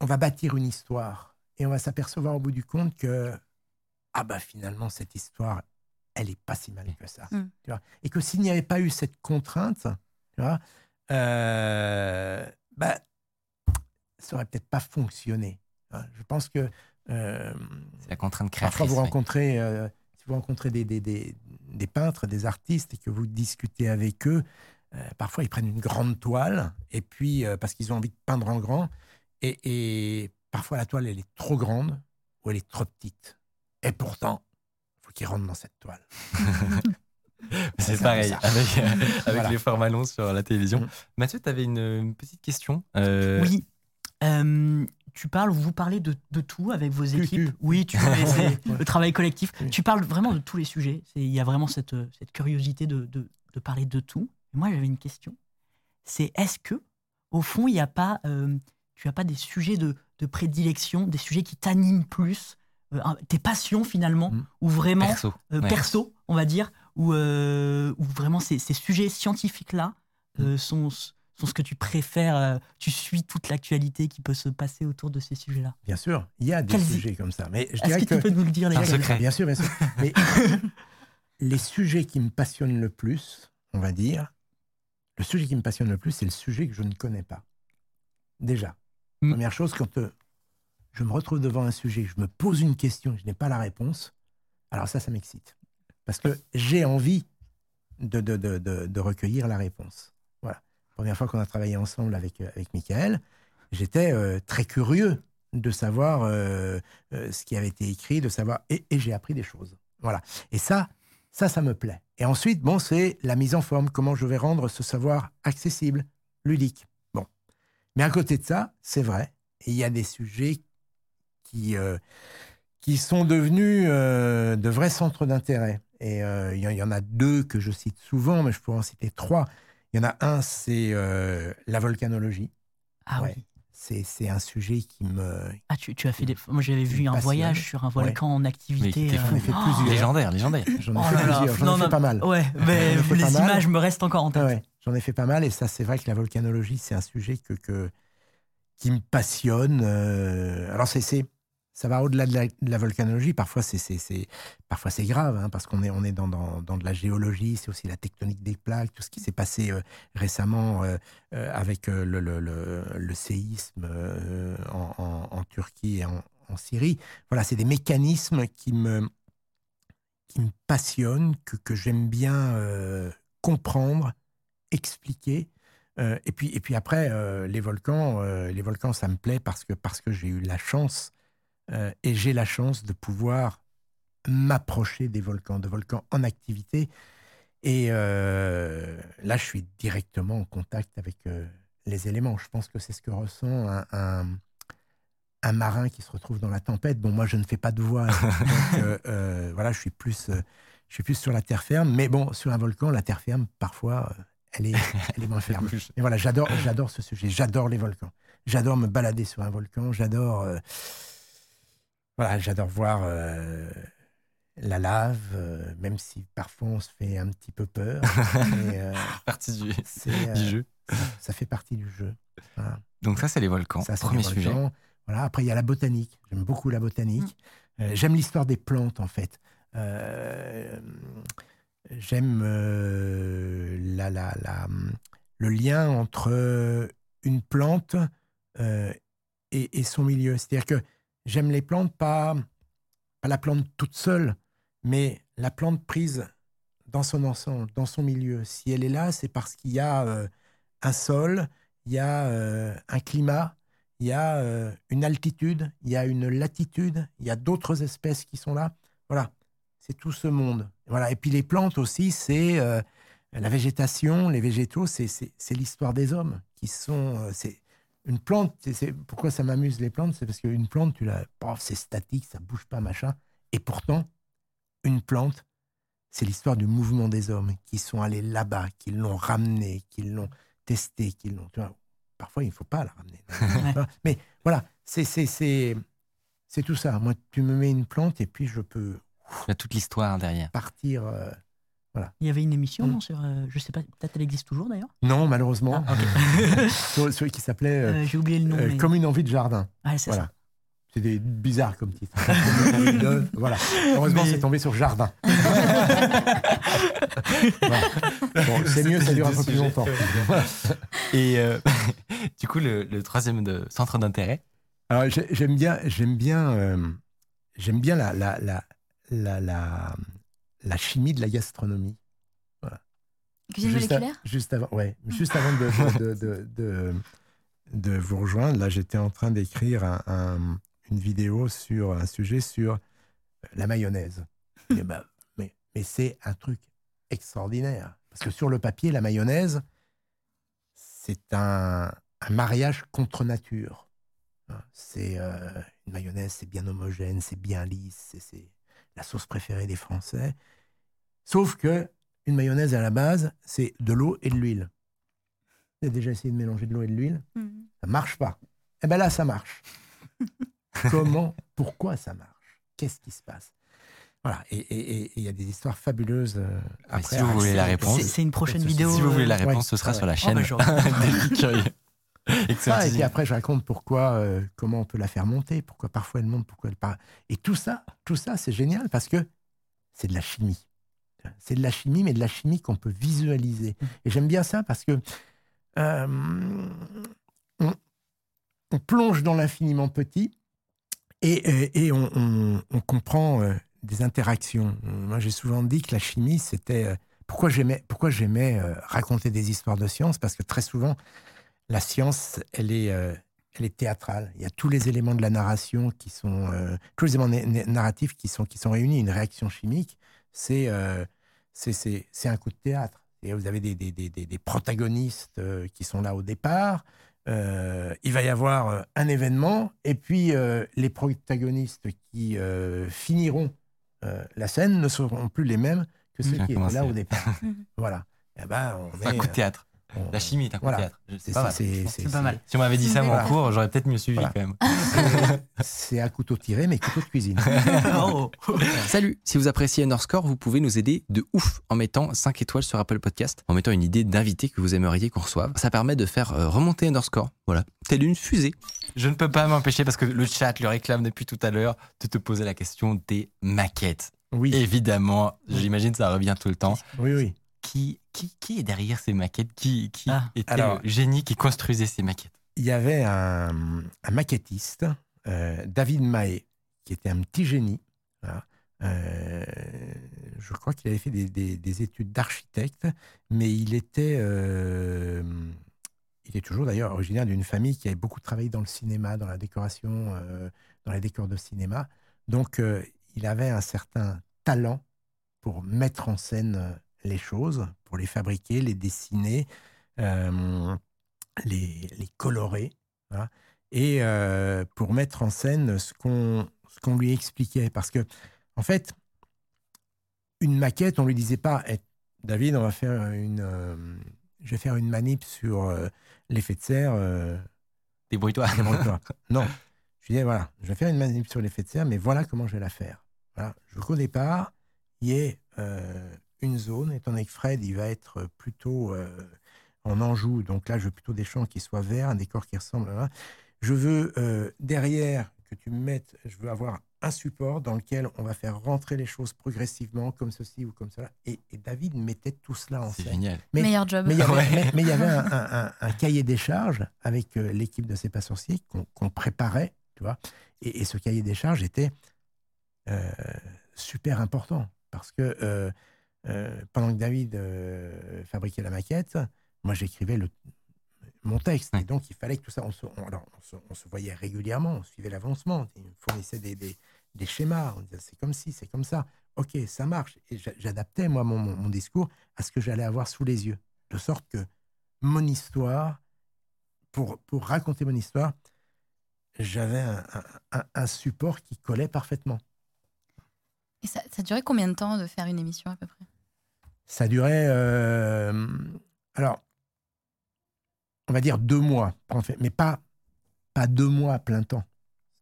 on va bâtir une histoire et on va s'apercevoir au bout du compte que ah bah finalement cette histoire, elle est pas si mal que ça. Hmm. Tu vois? Et que s'il n'y avait pas eu cette contrainte, tu vois, euh, bah, ça aurait peut-être pas fonctionné. hein. Je pense que euh, c'est la contrainte créatrice. Parfois, vous rencontrez, euh, si vous rencontrez des, des, des, des peintres, des artistes, et que vous discutez avec eux, euh, parfois ils prennent une grande toile, et puis euh, parce qu'ils ont envie de peindre en grand, et, et parfois la toile elle est trop grande ou elle est trop petite. Et pourtant, il faut qu'ils rentrent dans cette toile. C'est pareil, avec, euh, avec Voilà. les formats longs sur la télévision. Mm. Mathieu, tu avais une, une petite question. euh, Oui. Euh, tu parles, vous parlez de, de tout avec vos équipes. tu. Oui, tu Ouais. le travail collectif. Oui. Tu parles vraiment de tous les sujets. Il y a vraiment cette, euh, cette curiosité de, de, de parler de tout. Et moi, j'avais une question. C'est est-ce que, au fond, il n'y a pas, euh, tu as pas des sujets de, de prédilection, des sujets qui t'animent plus, euh, tes passions finalement, Mm. ou vraiment Perso. euh, ouais. perso, on va dire, où vraiment ces, ces sujets scientifiques-là euh, sont, sont ce que tu préfères. euh, tu suis toute l'actualité qui peut se passer autour de ces sujets-là? Bien sûr, il y a des Quels- sujets comme ça. Mais je Est-ce dirais que, tu peux nous le dire, un lesquels secret. Bien sûr, bien sûr. Mais les sujets qui me passionnent le plus, on va dire, le sujet qui me passionne le plus, c'est le sujet que je ne connais pas. Déjà. Mm. Première chose, quand euh, je me retrouve devant un sujet, je me pose une question, je n'ai pas la réponse, alors ça, ça m'excite. Parce que j'ai envie de, de, de, de, de recueillir la réponse. Première fois qu'on a travaillé ensemble avec, euh, avec Michael, j'étais euh, très curieux de savoir euh, ce qui avait été écrit, de savoir, et, j'ai appris des choses. Voilà. Et ça, ça, ça me plaît. Et ensuite, bon, c'est la mise en forme, comment je vais rendre ce savoir accessible, ludique. Bon. Mais à côté de ça, c'est vrai, il y a des sujets qui, qui sont devenus de vrais centres d'intérêt. Et il y, y en a deux que je cite souvent, mais je pourrais en citer trois. Il y en a un, c'est euh, la volcanologie. Ah Ouais. oui. C'est c'est un sujet qui me, Ah, tu, tu as fait des. Moi, j'avais vu un voyage sur un volcan en activité. euh, fou. J'en ai fait oh, plusieurs. Légendaire, légendaire. J'en ai oh fait là là, plusieurs, j'en non, ai fait non, pas mal. Ouais, mais fait les mal. images me restent encore en tête. Ah ouais, J'en ai fait pas mal et ça, c'est vrai que la volcanologie, c'est un sujet que, que, qui me passionne. euh, alors, c'est, c'est, ça va au-delà de, la, volcanologie. Parfois, c'est, parfois c'est grave, hein, parce qu'on est, on est dans, dans, dans, de la géologie, c'est aussi la tectonique des plaques, tout ce qui s'est passé euh, récemment euh, euh, avec le, le, le, séisme en, en, Turquie et en, en, Syrie. Voilà, c'est des mécanismes qui me, qui me passionnent, que, que j'aime bien comprendre, expliquer. et, puis, et puis après, les volcans, les volcans, ça me plaît parce que, parce que j'ai eu la chance euh, et j'ai la chance de pouvoir m'approcher des volcans, de volcans en activité. Et euh, là, je suis directement en contact avec euh, les éléments. Je pense que c'est ce que ressent un, un, marin qui se retrouve dans la tempête. Bon, moi, je ne fais pas de voile. donc, voilà, je suis, plus, je suis plus sur la terre ferme. Mais bon, sur un volcan, la terre ferme, parfois, elle est, elle est moins ferme. Et voilà, j'adore, j'adore ce sujet. J'adore les volcans. J'adore me balader sur un volcan. J'adore voilà, j'adore voir euh, la lave, euh, même si parfois on se fait un petit peu peur. euh, partie du, jeu. Ça, fait partie du jeu. Donc ça, c'est les volcans. Ça, Premier sujet. Voilà. Après, il y a la botanique. J'aime beaucoup la botanique. Mm. J'aime l'histoire des plantes, en fait. J'aime la, la, la, le lien entre une plante et, et, son milieu. C'est-à-dire que J'aime les plantes, pas, pas la plante toute seule, mais la plante prise dans son ensemble, dans son milieu. Si elle est là, c'est parce qu'il y a euh, un sol, il y a euh, un climat, il y a euh, une altitude, il y a une latitude, il y a d'autres espèces qui sont là. Voilà, c'est tout ce monde. Voilà. Et puis les plantes aussi, c'est la végétation, les végétaux, c'est l'histoire des hommes qui sont. c'est une plante, c'est pourquoi ça m'amuse les plantes, c'est parce qu'une plante, tu la, c'est statique, ça bouge pas, machin. Et pourtant, une plante, c'est l'histoire du mouvement des hommes qui sont allés là-bas, qui l'ont ramené, qui l'ont testé, qui l'ont. Parfois, il ne faut pas la ramener. Mais voilà, c'est c'est tout ça. Moi, tu me mets une plante et puis je peux. Il y a toute l'histoire derrière. Partir. Euh, il y avait une émission, mm. non, sur, euh, je sais pas, peut-être elle existe toujours d'ailleurs Non, malheureusement. Ah, celui qui s'appelait euh, euh, J'ai oublié le nom. Comme une envie de jardin. Ah, c'est ça. C'est des bizarres comme titre. voilà. Heureusement, c'est tombé sur jardin. bon, c'est mieux, ça dure un peu plus longtemps. Et du coup, le, troisième de centre d'intérêt Alors, j'aime bien, j'aime bien, j'aime bien la, la, la, la la chimie de la gastronomie. Voilà. Cuisine juste moléculaire? Juste avant, ouais, juste avant de, de, de, vous rejoindre, là, j'étais en train d'écrire un, une vidéo sur un sujet sur la mayonnaise. Ben, mais, mais c'est un truc extraordinaire. Parce que sur le papier, la mayonnaise, c'est un, un, mariage contre nature. C'est euh, une mayonnaise, c'est bien homogène, c'est bien lisse, c'est la sauce préférée des Français. Sauf que une mayonnaise à la base, c'est de l'eau et de l'huile. Vous avez déjà essayé de mélanger de l'eau et de l'huile? Ça mhm. Ça marche pas. Eh bien là, ça marche. Comment Pourquoi ça marche? Qu'est-ce qui se passe? Voilà, et il y a des histoires fabuleuses euh, après. Si vous voulez la réponse, c'est une prochaine vidéo. Si vous voulez la euh, réponse, ce sera sur la chaîne. Oh, bah, et puis après, je raconte pourquoi, euh, comment on peut la faire monter, pourquoi parfois elle monte, pourquoi elle part. Et tout ça, tout ça, c'est génial parce que c'est de la chimie. C'est de la chimie, mais de la chimie qu'on peut visualiser. Mmh. Et j'aime bien ça parce que euh, on, plonge dans l'infiniment petit et, et, on, comprend euh, des interactions. Moi, j'ai souvent dit que la chimie, c'était pourquoi j'aimais pourquoi j'aimais raconter des histoires de science parce que très souvent la science, elle est, euh, elle est théâtrale. Il y a tous les éléments de la narration qui sont, euh, tous les éléments narratifs qui sont, qui sont réunis. Une réaction chimique, c'est euh, c'est un coup de théâtre. Et vous avez des, des, des, des protagonistes qui sont là au départ. il va y avoir un événement, et puis les protagonistes qui finiront la scène ne seront plus les mêmes que ceux qui étaient là au départ. voilà. Eh ben, un coup de théâtre on- La chimie est un Voilà. théâtre. C'est pas mal. pas. Si on m'avait dit ça Voilà. cours, j'aurais peut-être mieux suivi Voilà. quand même. c'est à couteau tiré, mais couteau de cuisine. Oh. Salut Si vous appréciez Underscore, vous pouvez nous aider de ouf en mettant 5 étoiles sur Apple Podcast, en mettant une idée d'invité que vous aimeriez qu'on reçoive. Ça permet de faire euh, remonter Underscore, voilà, telle une fusée. Je ne peux pas m'empêcher parce que le chat le réclame depuis tout à l'heure de te poser la question des maquettes. Oui, Évidemment, j'imagine ça revient tout le temps. oui, oui. Qui, qui, qui est derrière ces maquettes? Qui, qui Ah. était Alors- le génie qui construisait ces maquettes? Il y avait un, un maquettiste, euh, David Mahé, qui était un petit génie. voilà. Euh, je crois qu'il avait fait des, des- des études d'architecte, mais il était, euh, il est toujours d'ailleurs originaire d'une famille qui avait beaucoup travaillé dans le cinéma, dans la décoration, euh, dans les décors de cinéma. Donc, euh, il avait un certain talent pour mettre en scène euh, les choses, pour les fabriquer, les dessiner, euh, les, les colorer, et euh, pour mettre en scène ce qu'on lui expliquait. Parce que, en fait, une maquette, on lui disait pas, Eh, David, on va faire une, euh, je vais faire une manip sur l'effet de serre. Débrouille-toi. Débrouille-toi. non. Je lui disais, voilà, je vais faire une manip sur l'effet de serre, mais voilà comment je vais la faire. Voilà. Je qu'au départ, il y euh, une zone, étant donné que Fred, il va être plutôt euh, en Anjou, donc là, je veux plutôt des champs qui soient verts, un décor qui ressemble à... Je veux euh, derrière que tu me mettes, je veux avoir un support dans lequel on va faire rentrer les choses progressivement, comme ceci ou comme cela. Et, et David mettait tout cela en C'est scène. génial. Mais- Meilleur job. Mais il y avait, Ouais. mais- mais il y avait un, un- un- un cahier des charges avec euh, l'équipe de C'est pas sorcier qu'on préparait, tu vois. Et, et ce cahier des charges était euh, super important parce que euh, euh, pendant que David euh, fabriquait la maquette, moi j'écrivais le mon texte. Et donc il fallait que tout ça, on se, on- alors, on se, on se voyait régulièrement, on suivait l'avancement, il me fournissait des, des- des schémas, on disait c'est comme ci, c'est comme ça. Ok, ça marche. Et j'a- j'adaptais moi mon, mon- mon discours à ce que j'allais avoir sous les yeux, de sorte que mon histoire, pour, pour raconter mon histoire, j'avais un, un- un- un support qui collait parfaitement. Et ça, ça durait combien de temps de faire une émission à peu près? Ça durait, euh, alors, on va dire deux mois, mais pas, pas deux mois à plein temps.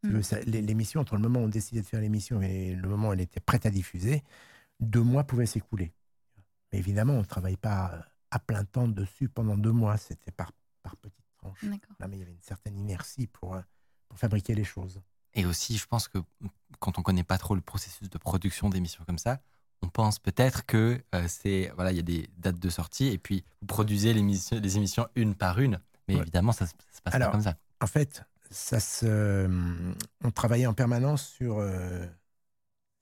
Mm. l'é- L'émission, entre le moment où on décidait de faire l'émission et le moment où elle était prête à diffuser, deux mois pouvaient s'écouler. Mais évidemment, on ne travaille pas euh, à plein temps dessus pendant deux mois, c'était par, par petites tranches. Là, mais il y avait une certaine inertie pour, euh, pour fabriquer les choses. Et aussi, je pense que quand on connaît pas trop le processus de production d'émissions comme ça, on pense peut-être que euh, c'est voilà, il y a des dates de sortie et puis vous produisez les émissions une par une. Mais Ouais. évidemment, ça, se- ça se passe Alors, pas comme ça. En fait, ça se, on travaillait en permanence sur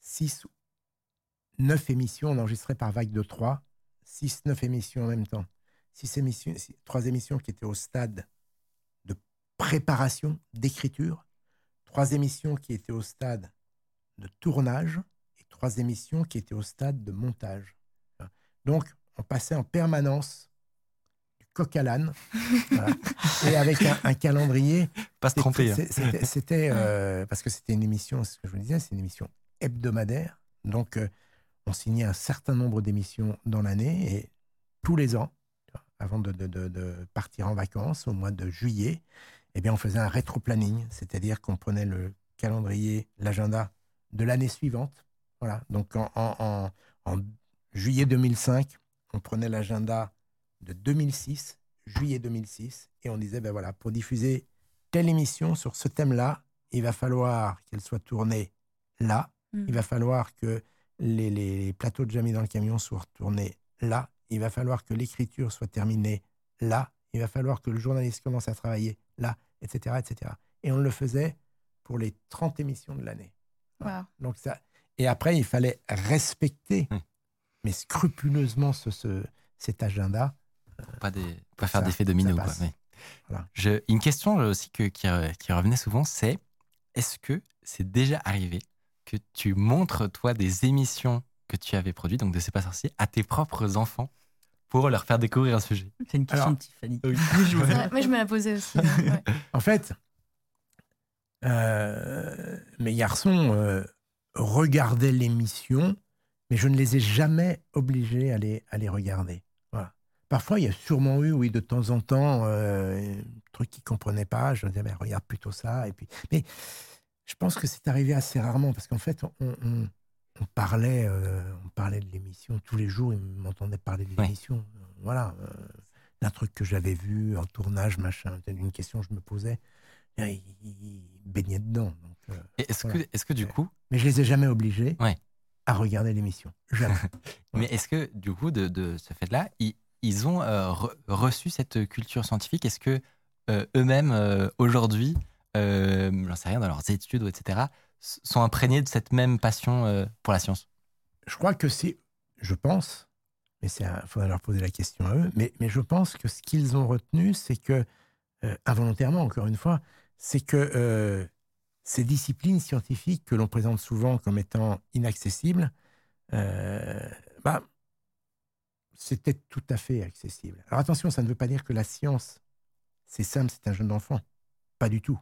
6 neuf émissions, on enregistrait par vague de 3, 6, 9 émissions en même temps. Six émissions, six- trois émissions qui étaient au stade de préparation, d'écriture, trois émissions qui étaient au stade de tournage et trois émissions qui étaient au stade de montage. Donc, on passait en permanence du coq à l'âne voilà, et avec un, un calendrier Pas se tromper. hein. C'était, euh, parce que c'était une émission, ce que je vous disais, c'est une émission hebdomadaire. Donc, euh, on signait un certain nombre d'émissions dans l'année et tous les ans, avant de, de- de- de partir en vacances au mois de juillet, eh bien, on faisait un rétro-planning, c'est-à-dire qu'on prenait le calendrier, l'agenda de l'année suivante. Voilà. Donc, en, en- en- en juillet 2005, on prenait l'agenda de 2006, juillet 2006, et on disait, ben voilà, pour diffuser telle émission sur ce thème-là, il va falloir qu'elle soit tournée là. Mm. Il va falloir que les, les plateaux de Jamie dans le camion soient tournés là. Il va falloir que l'écriture soit terminée là. Il va falloir que le journaliste commence à travailler là, etc. etc. Et on le faisait pour les 30 émissions de l'année. Wow. Donc ça... Et après, il fallait respecter, Mm. mais scrupuleusement, ce, ce- cet agenda. Pas, des, pas faire Ça- d'effet domino. quoi. Voilà. Je- une question aussi que, qui, re- qui revenait souvent, c'est est-ce que c'est déjà arrivé que tu montres, toi, des émissions que tu avais produites, donc de C'est pas sorcier, à tes propres enfants? Pour leur faire découvrir un sujet C'est une question Alors, de Tiffany. oui. C'est vrai, Moi, je me la posais aussi. ouais. En fait, euh, mes garçons euh, regardaient l'émission, mais je ne les ai jamais obligés à les, à les regarder. Voilà. Parfois, il y a sûrement eu, oui, de temps en temps, euh, un truc qu'ils ne comprenaient pas. Je me disais, mais regarde plutôt ça. Et puis... Mais je pense que c'est arrivé assez rarement parce qu'en fait, on, on- on parlait, euh, on parlait de l'émission tous les jours. Ils m'entendaient parler de Ouais. l'émission. Voilà. euh, d'un truc que j'avais vu en tournage, machin. Une question que je me posais. Et Ils, ils baignaient dedans. donc, euh, Et Est-ce Voilà. que, est-ce que du coup, mais je les ai jamais obligés Ouais. à regarder l'émission. Jamais. mais est-ce que du coup, de, de ce fait-là, ils, ils ont re- reçu cette culture scientifique? Est-ce que eux-mêmes, aujourd'hui, j'en sais rien, dans leurs études, etc., sont imprégnés de cette même passion euh, pour la science? Je crois que c'est, je pense, mais il faudrait leur poser la question à eux, mais, mais je pense que ce qu'ils ont retenu, c'est que, euh, involontairement, encore une fois, c'est que euh, ces disciplines scientifiques que l'on présente souvent comme étant inaccessibles, bah, c'était tout à fait accessible. Alors attention, ça ne veut pas dire que la science, c'est simple, c'est un jeune enfant. Pas du tout.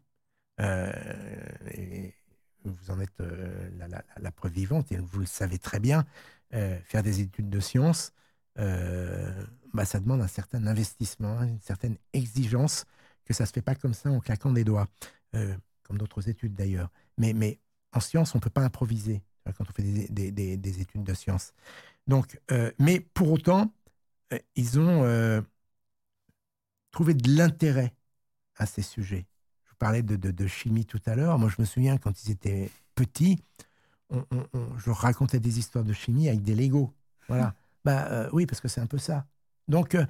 Et vous en êtes euh, la, preuve vivante et vous le savez très bien. euh, faire des études de sciences, euh, bah, ça demande un certain investissement, une certaine exigence, que ça ne se fait pas comme ça en claquant des doigts, comme d'autres études d'ailleurs. Mais, en science, on ne peut pas improviser quand on fait des, des- des- des études de sciences. Donc, mais pour autant, ils ont trouvé de l'intérêt à ces sujets. Parlais de, de- de chimie tout à l'heure. Moi, je me souviens quand ils étaient petits, on- on- on- je racontais des histoires de chimie avec des Legos. Voilà. Bah euh, oui, parce que c'est un peu ça. Donc, euh,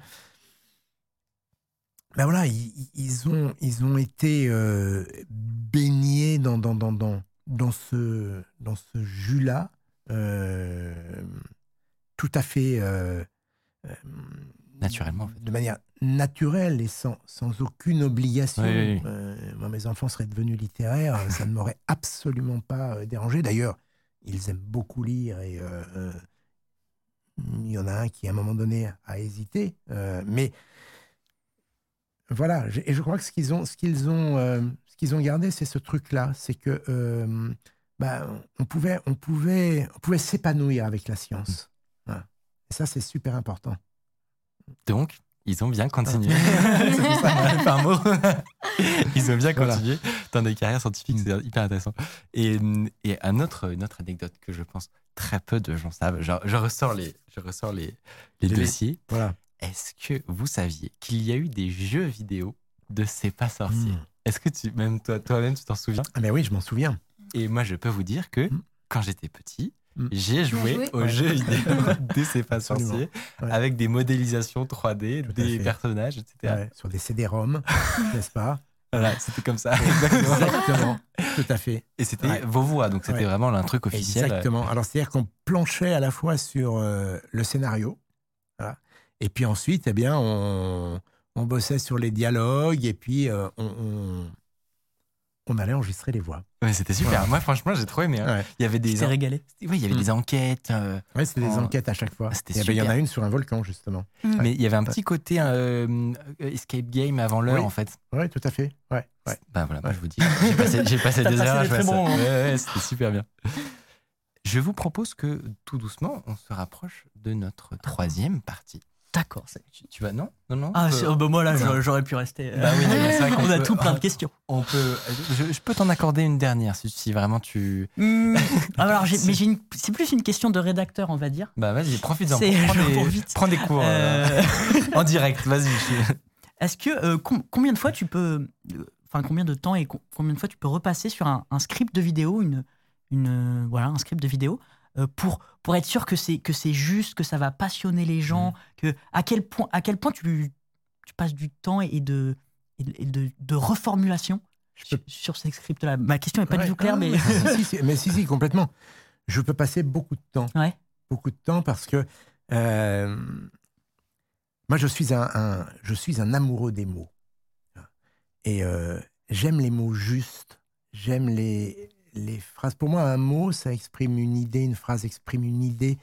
bah voilà, ils, ont, ils ont été euh, baignés dans, dans, dans, dans, dans ce, dans ce jus-là, euh, tout à fait Naturellement, en fait. de manière naturelle et sans, sans aucune obligation. Oui. Euh, moi, mes enfants seraient devenus littéraires, ça ne m'aurait absolument pas euh, dérangé. D'ailleurs, ils aiment beaucoup lire et euh, euh, il y en a un qui, à un moment donné, a hésité. euh, mais voilà, et je crois que ce qu'ils ont, ce qu'ils ont, euh, ce qu'ils ont gardé, c'est ce truc-là, c'est que euh, bah, on pouvait, on pouvait, on pouvait s'épanouir avec la science. Voilà. Et ça, c'est super important. Donc, ils ont bien continué. c'est pour ça qu'on a fait un mot. ils ont bien Voilà. continué dans des carrières scientifiques, c'est hyper intéressant. Et, et un autre, une autre anecdote que je pense très peu de gens savent, je, je ressors les, je ressors les, les Les- dossiers. Voilà. Est-ce que vous saviez qu'il y a eu des jeux vidéo de C'est pas sorcier Mm. Est-ce que tu, même toi, toi-même, tu t'en souviens? Ah, mais oui, je m'en souviens. Et moi, je peux vous dire que Mm. quand j'étais petit, Mm. j'ai joué, joué aux Ouais. jeux vidéo de C'est pas sorcier Ouais. avec des modélisations 3D, Tout à des personnages, etc. Ouais, sur des CD-ROM, n'est-ce pas Voilà, c'était comme ça. Exactement. Exactement, tout à fait. Et c'était Ouais. vos voix, donc c'était Ouais. vraiment un truc officiel. Exactement. Alors, c'est-à-dire qu'on planchait à la fois sur euh, le scénario, voilà, et puis ensuite, eh bien, on, on bossait sur les dialogues, et puis euh, on, on, on allait enregistrer les voix. Ouais, c'était super. Ouais. Moi, franchement, j'ai trop aimé. hein. Ouais, Il y avait des, en- régalé. oui, il y avait Mm. des enquêtes, euh, Ouais, c'était des enquêtes à chaque fois. Ah, c'était Il y en a une sur un volcan, justement. mais il y avait un petit côté euh, euh, escape game avant l'heure, Oui. en fait. Oui, tout à fait. Ouais, ouais. Ben voilà, Ouais. je vous dis, j'ai passé, j'ai passé des passé heures à des jouer à très ça. bons moments. Ouais, ouais, c'était super bien. Je vous propose que tout doucement, on se rapproche de notre troisième partie. D'accord. Tu, tu vas non Non, non. Ah, on peut- oh, bah, moi là, j'aurais- pu rester. Bah oui, vrai on a peut- tout plein de questions. On peut. Je, je peux t'en accorder une dernière si, si vraiment tu. Ah, alors, mais une- c'est plus une question de rédacteur, on va dire. Bah vas-y, profite-en. Prends, des- prends des cours euh, Euh, en direct. Vas-y. je- Est-ce que euh, com- combien de fois tu peux, euh, enfin combien de temps et co- combien de fois tu peux repasser sur un, un script de vidéo, une, une euh, voilà, un script de vidéo pour pour être sûr que c'est que c'est juste, que ça va passionner les gens, Mm. que à quel point à quel point tu tu passes du temps et de et de, de- reformulation sur, sur ces scripts-là. Ma question est pas Ouais. du tout claire, Ah, mais si, si, si, mais si, si, complètement. Je peux passer beaucoup de temps. Ouais. Beaucoup de temps parce que euh, moi, je suis un, un- je suis un amoureux des mots. Et euh, j'aime les mots justes. J'aime les, les phrases. Pour moi, un mot, ça exprime une idée. Une phrase exprime une idée.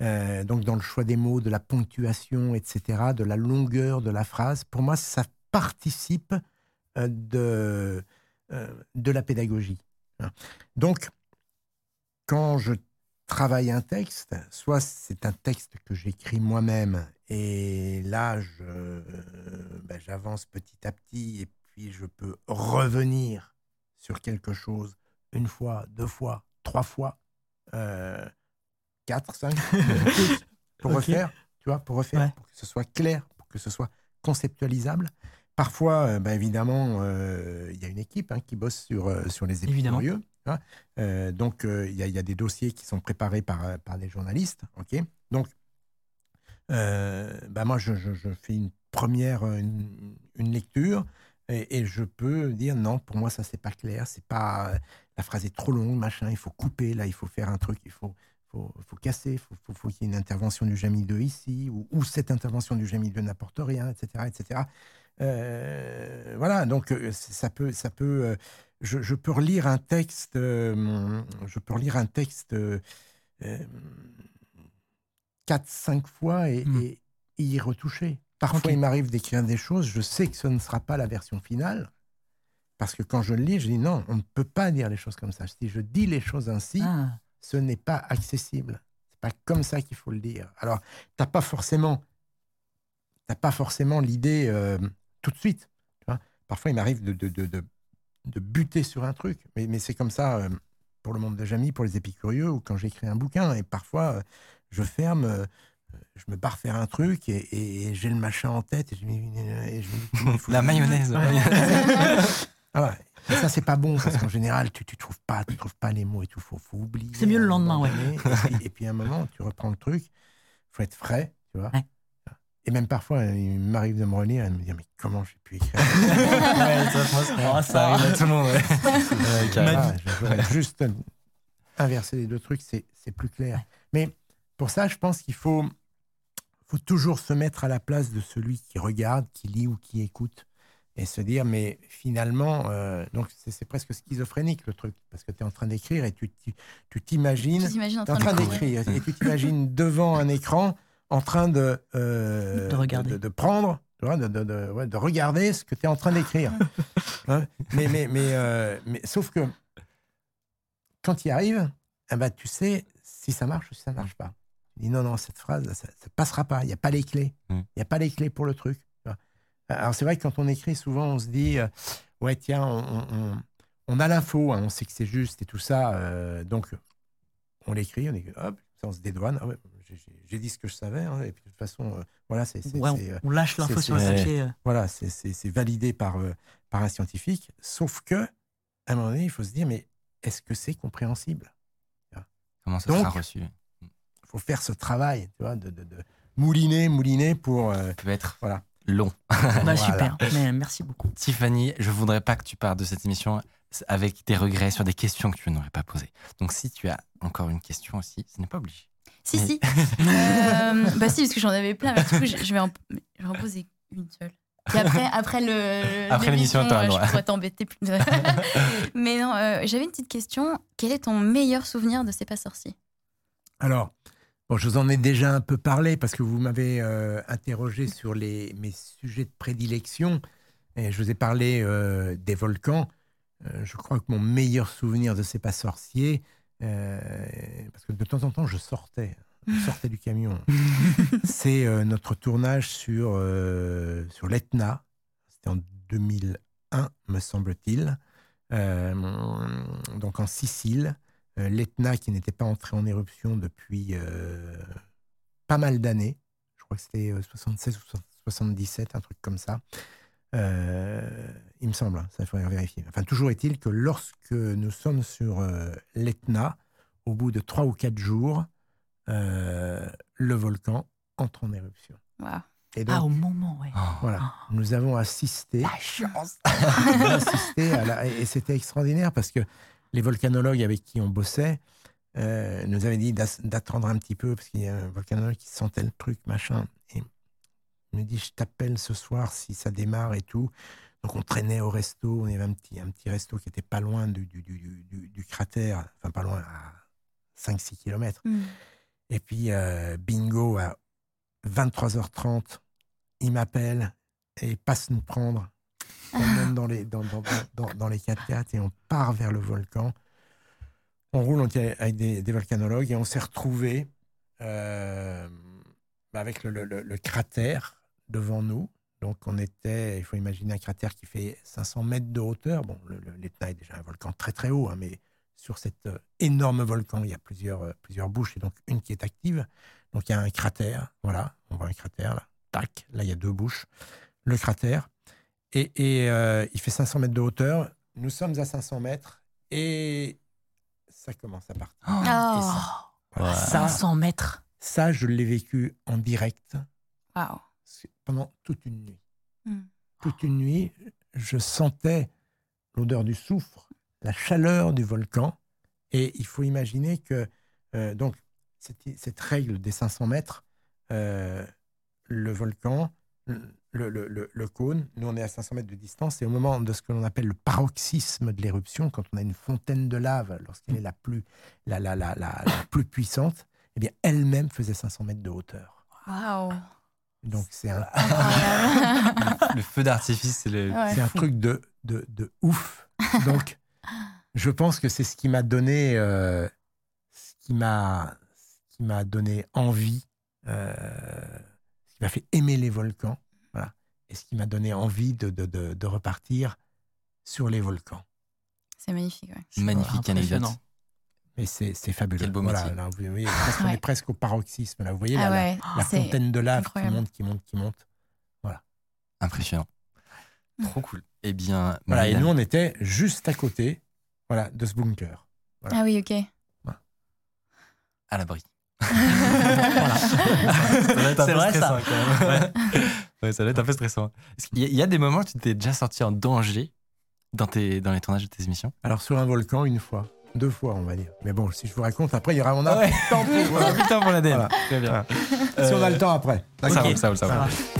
Euh, donc, dans le choix des mots, de la ponctuation, etc., de la longueur de la phrase, pour moi, ça participe euh, de, euh, de la pédagogie. Donc, quand je travaille un texte, soit c'est un texte que j'écris moi-même, et là, ben, j'avance petit à petit, et puis je peux revenir sur quelque chose une fois, deux fois, trois fois, euh, quatre, cinq, pour refaire, tu vois, pour refaire, Ouais. pour que ce soit clair, pour que ce soit conceptualisable. Parfois, euh, ben, évidemment, euh, il y a une équipe hein, qui bosse sur, sur les épicurieux. hein. Donc, il y, a- il y a des dossiers qui sont préparés par, par des journalistes. ok donc, ben, moi, je, je- je fais une première une, une lecture et, et je peux dire non, pour moi, ça, c'est pas clair. C'est pas, la phrase est trop longue, machin. Il faut couper, là, il faut faire un truc, il faut, faut, faut casser, il faut, faut, faut qu'il y ait une intervention du Jamil 2 ici, ou, ou cette intervention du Jamil 2 n'apporte rien, etc. etc. Euh, voilà, donc euh, ça peut, ça peut, euh, je, je peux relire un texte, euh, je peux relire un texte euh, euh, quatre, cinq fois et, Hmm. et y retoucher. Parfois, il m'arrive d'écrire des choses, je sais que ce ne sera pas la version finale, parce que quand je le lis, je dis non, on ne peut pas dire les choses comme ça. Si je dis les choses ainsi, Ah, ce n'est pas accessible. C'est pas comme ça qu'il faut le dire. Alors, t'as pas forcément, t'as pas forcément l'idée euh, tout de suite. tu vois. Parfois, il m'arrive de, de, de, de, de buter sur un truc, mais, mais c'est comme ça euh, pour le monde de Jamy, pour les épicurieux, ou quand j'écris un bouquin. Et parfois, euh, je ferme, je me barre faire un truc et, et- et j'ai le machin en tête et je me dis, et je me dis, comment il faut La mayonnaise. Ah ouais. Et ça, c'est pas bon, parce qu'en général, tu, tu trouves pas, tu trouves pas les mots et tout, faut, faut oublier. C'est mieux le lendemain, donné. Et puis, et puis, à un moment, tu reprends le truc, faut être frais, tu vois. Ouais. Et même parfois, il m'arrive de me relire et de me dire, mais comment j'ai pu écrire Ouais, ça, Oh, arrive à tout le monde. ouais. Ouais, carrément. Voilà, je voudrais juste inverser les deux trucs, c'est c'est plus clair. Mais pour ça, je pense qu'il faut, faut toujours se mettre à la place de celui qui regarde, qui lit ou qui écoute, et se dire, mais finalement, euh, donc c'est presque schizophrénique le truc, parce que tu es en train d'écrire et tu tu- tu t'imagines, en tu es en train train d'écrire. et tu t'imagines devant un écran en train de, euh, De regarder. de, de prendre, tu vois, de, de, de- ouais, de regarder ce que tu es en train d'écrire. Hein mais, mais, mais, euh, mais sauf que quand tu y arrives, eh ben, tu sais si ça marche ou si ça marche pas. Tu dis non, non, cette phrase, ça ne passera pas. Il n'y a pas les clés. Il Mm. n'y a pas les clés pour le truc. Alors c'est vrai que quand on écrit, souvent on se dit euh, ouais, tiens, on, on- on- a l'info, hein, on sait que c'est juste et tout ça. euh, donc on l'écrit, on, hop, ça, on se dédouane. Ah ouais, j'ai- dit ce que je savais. hein, et puis de toute façon, euh, voilà, c'est. ouais, on, on lâche l'info sur le papier. voilà, c'est- validé par, euh, par un scientifique. Sauf que, à un moment donné, il faut se dire, mais est-ce que c'est compréhensible? Comment ça Donc, sera reçu? Faut faire ce travail, tu vois, de, de- de mouliner, mouliner pour. euh, peut être Voilà. long. Bah, Voilà. Super, mais merci beaucoup. Tiffany, je voudrais pas que tu partes de cette émission avec des regrets sur des questions que tu n'aurais pas posées. Donc si tu as encore une question aussi, ce n'est pas obligé. Si, Mais- si. Euh, bah si, parce que j'en avais plein. Mais du coup, je je vais en, je vais en poser une seule. Et après, après le Après l'émission, euh, droit. je pourrais t'embêter plus. Mais non, euh, j'avais une petite question. Quel est ton meilleur souvenir de C'est pas sorcier? Alors, bon, je vous en ai déjà un peu parlé parce que vous m'avez euh, interrogé sur les, mes sujets de prédilection et je vous ai parlé euh, des volcans. Euh, je crois que mon meilleur souvenir de C'est pas sorcier, parce que de temps en temps je sortais, je sortais du camion, c'est notre tournage sur, sur l'Etna. C'était en 2001, me semble-t-il. Donc en Sicile. Euh, L'Etna qui n'était pas entré en éruption depuis euh, pas mal d'années. Je crois que c'était euh, 76 ou 77, un truc comme ça. Euh, il me semble, hein, ça il faudrait vérifier. Enfin, toujours est-il que lorsque nous sommes sur euh, l'Etna, au bout de trois ou quatre jours, euh, le volcan entre en éruption. Waouh. Et donc, Ah, au moment, ouais. Oh, voilà, nous avons assisté la chance assisté à la- et c'était extraordinaire parce que les volcanologues avec qui on bossait euh, nous avaient dit d'attendre un petit peu parce qu'il y a un volcanologue qui sentait le truc, machin. Et il me dit Je t'appelle ce soir si ça démarre et tout. Donc on traînait au resto. On avait un petit, un petit resto qui était pas loin du, du, du- du- cratère, enfin pas loin, à 5-6 kilomètres. Hmm. Et puis, euh, bingo, à 23h30, il m'appelle et passe nous prendre. On monte dans les, dans, dans, dans, dans les 4x4 et on part vers le volcan. On roule avec des, volcanologues et on s'est retrouvé euh, avec le, le- le- cratère devant nous. Donc on était, il faut imaginer un cratère qui fait 500 mètres de hauteur. Bon, le- le- l'Etna est déjà un volcan très très haut, hein, mais sur cet euh, énorme volcan, il y a plusieurs, euh, plusieurs bouches et donc une qui est active. Donc il y a un cratère, voilà, on voit un cratère là, tac, là il y a deux bouches, le cratère. Et, et, euh, il fait 500 mètres de hauteur. Nous sommes à 500 mètres et ça commence à partir. Oh. Et ça, voilà. ça, 500 mètres. ça, je l'ai vécu en direct pendant toute une nuit. Hmm. Toute une nuit, je sentais l'odeur du soufre, la chaleur du volcan. Et il faut imaginer que, euh, donc, cette, cette règle des 500 mètres, euh, le volcan, le, le- le- le cône, nous on est à 500 mètres de distance, et au moment de ce que l'on appelle le paroxysme de l'éruption, quand on a une fontaine de lave, lorsqu'elle est la plus, la, la, la, la- la plus puissante, eh bien, elle-même faisait 500 mètres de hauteur. Waouh. Donc c'est un. Le feu d'artifice, c'est le. Ouais. c'est un truc de, de, de ouf. Donc, je pense que c'est ce qui m'a donné, euh, ce qui m'a, ce qui m'a donné envie, euh, ce qui m'a fait aimer les volcans, et ce qui m'a donné envie de, de, de, de repartir sur les volcans. C'est magnifique, ouais. Magnifique anecdote. Impressionnant. Mais c'est, c'est fabuleux. Quel beau voilà, métier. là, vous voyez, presque- on Ouais. est presque au paroxysme. Là, vous voyez Ah là, la- ouais, la, c'est fontaine de lave qui monte, qui monte, qui monte. Impressionnant. Trop cool. Eh bien, Voilà, et nous, on était juste à côté, voilà, de ce bunker. Ah oui, ok. à l'abri. C'est vrai, ça. Ouais. Ouais, ça doit être un peu stressant. Y Il y a des moments où tu t'es déjà sorti en danger dans, tes, dans les tournages de tes émissions? Alors, sur un volcan, une fois. Deux fois, on va dire. Mais bon, si je vous raconte, après, il y aura. On a Ouais. plus de temps pour. Voilà, pour l'ADN. Voilà. Très bien. Si on a le temps après. Ça D'accord. roule, ça roule, ça roule. Ça va.